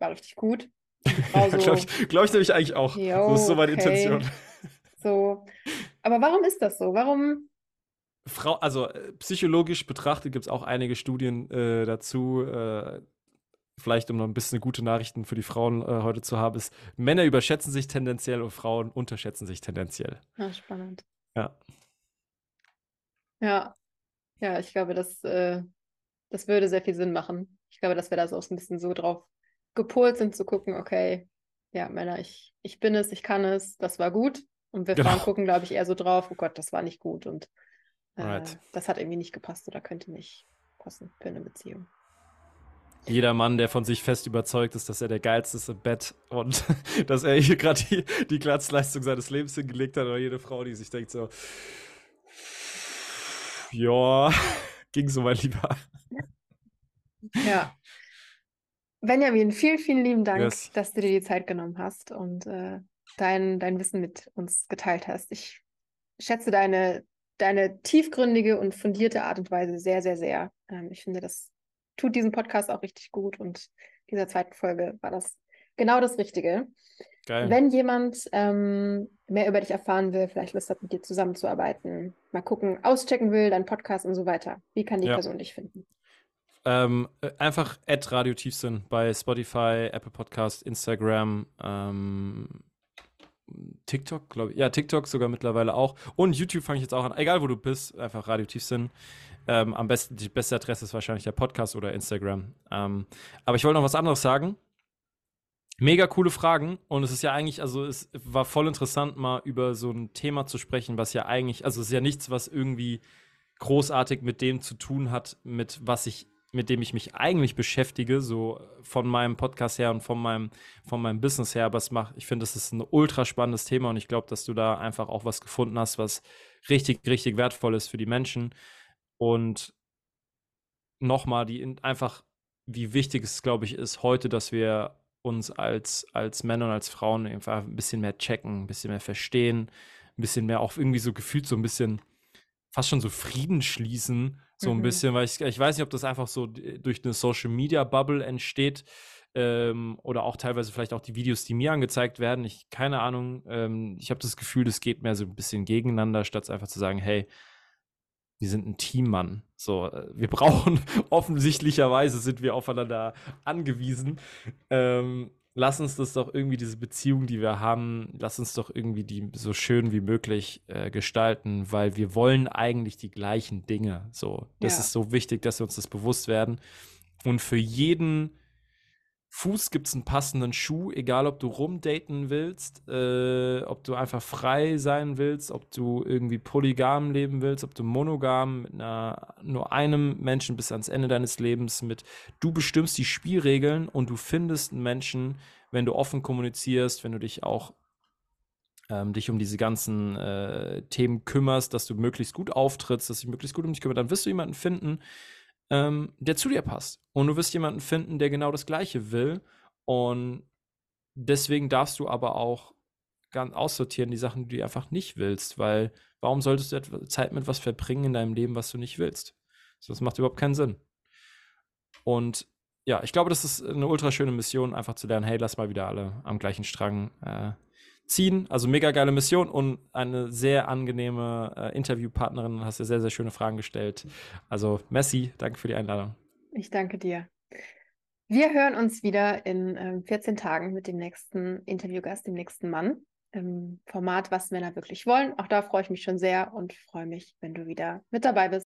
war richtig gut. Und die Frau Ja, so, glaube ich, glaub ich nämlich eigentlich auch. Jo, so ist so meine okay. Intention. so. Aber warum ist das so? Warum? Frau, also äh, psychologisch betrachtet gibt es auch einige Studien äh, dazu. Äh, vielleicht um noch ein bisschen gute Nachrichten für die Frauen äh, heute zu haben, ist, Männer überschätzen sich tendenziell und Frauen unterschätzen sich tendenziell. Ja, spannend. Ja. Ja, ja, ich glaube, das, äh, das würde sehr viel Sinn machen. Ich glaube, dass wir da so ein bisschen so drauf gepolt sind, zu gucken, okay, ja, Männer, ich, ich bin es, ich kann es, das war gut. Und wir Genau. Frauen gucken, glaube ich, eher so drauf, oh Gott, das war nicht gut und äh, Right. das hat irgendwie nicht gepasst oder könnte nicht passen für eine Beziehung. Jeder Mann, der von sich fest überzeugt ist, dass er der Geilste ist im Bett und dass er hier gerade die, die Glanzleistung seines Lebens hingelegt hat, oder jede Frau, die sich denkt so, ja, ging so, mein Lieber. Ja. Benjamin, vielen, vielen lieben Dank, Yes. dass du dir die Zeit genommen hast und äh, dein, dein Wissen mit uns geteilt hast. Ich schätze deine, deine tiefgründige und fundierte Art und Weise sehr, sehr, sehr. Ähm, ich finde, das tut diesem Podcast auch richtig gut und dieser zweiten Folge war das genau das Richtige. Geil. Wenn jemand ähm, mehr über dich erfahren will, vielleicht Lust hat, mit dir zusammenzuarbeiten, mal gucken, auschecken will, deinen Podcast und so weiter, wie kann die Ja. Person dich finden? Ähm, äh, einfach at Radio Tiefsinn bei Spotify, Apple Podcast, Instagram, ähm, TikTok, glaube ich. Ja, TikTok sogar mittlerweile auch. Und YouTube fange ich jetzt auch an. Egal, wo du bist, einfach Radio Tiefsinn. Ähm, am besten, die beste Adresse ist wahrscheinlich der Podcast oder Instagram. Ähm, aber ich wollte noch was anderes sagen. Mega coole Fragen und es ist ja eigentlich, also es war voll interessant, mal über so ein Thema zu sprechen, was ja eigentlich, also es ist ja nichts, was irgendwie großartig mit dem zu tun hat, mit was ich, mit dem ich mich eigentlich beschäftige, so von meinem Podcast her und von meinem, von meinem Business her. Aber es macht, ich finde, das ist ein ultra spannendes Thema und ich glaube, dass du da einfach auch was gefunden hast, was richtig, richtig wertvoll ist für die Menschen. Und nochmal, die in- einfach, wie wichtig es, glaube ich, ist heute, dass wir uns als, als Männer und als Frauen einfach ein bisschen mehr checken, ein bisschen mehr verstehen, ein bisschen mehr auch irgendwie so gefühlt so ein bisschen fast schon so Frieden schließen, so ein Mhm. bisschen, weil ich, ich weiß nicht, ob das einfach so durch eine Social Media Bubble entsteht ähm, oder auch teilweise vielleicht auch die Videos, die mir angezeigt werden. Ich keine Ahnung. Ähm, ich habe das Gefühl, das geht mehr so ein bisschen gegeneinander, statt einfach zu sagen, hey, wir sind ein Team, Mann. So, äh, wir brauchen offensichtlicherweise sind wir aufeinander angewiesen. Ähm, lass uns das doch irgendwie, diese Beziehung, die wir haben, lass uns doch irgendwie die so schön wie möglich äh, gestalten, weil wir wollen eigentlich die gleichen Dinge. So, das Ja. ist so wichtig, dass wir uns das bewusst werden. Und für jeden Fuß gibt es einen passenden Schuh, egal ob du rumdaten willst, äh, ob du einfach frei sein willst, ob du irgendwie polygam leben willst, ob du monogam mit einer, nur einem Menschen bis ans Ende deines Lebens mit, du bestimmst die Spielregeln und du findest einen Menschen, wenn du offen kommunizierst, wenn du dich auch ähm, dich um diese ganzen äh, Themen kümmerst, dass du möglichst gut auftrittst, dass sich möglichst gut um dich kümmert, dann wirst du jemanden finden, ähm, der zu dir passt. Und du wirst jemanden finden, der genau das Gleiche will. Und deswegen darfst du aber auch ganz aussortieren die Sachen, die du einfach nicht willst, weil warum solltest du Zeit mit was verbringen in deinem Leben, was du nicht willst? So, Das macht überhaupt keinen Sinn. Und ja, ich glaube, das ist eine ultra schöne Mission, einfach zu lernen, hey, lass mal wieder alle am gleichen Strang äh, ziehen. Also mega geile Mission und eine sehr angenehme äh, Interviewpartnerin. Hast dir sehr, sehr schöne Fragen gestellt. Also Messi, danke für die Einladung. Ich danke dir. Wir hören uns wieder in ähm, 14 Tagen mit dem nächsten Interviewgast, dem nächsten Mann im Format Was Männer wirklich wollen. Auch da freue ich mich schon sehr und freue mich, wenn du wieder mit dabei bist.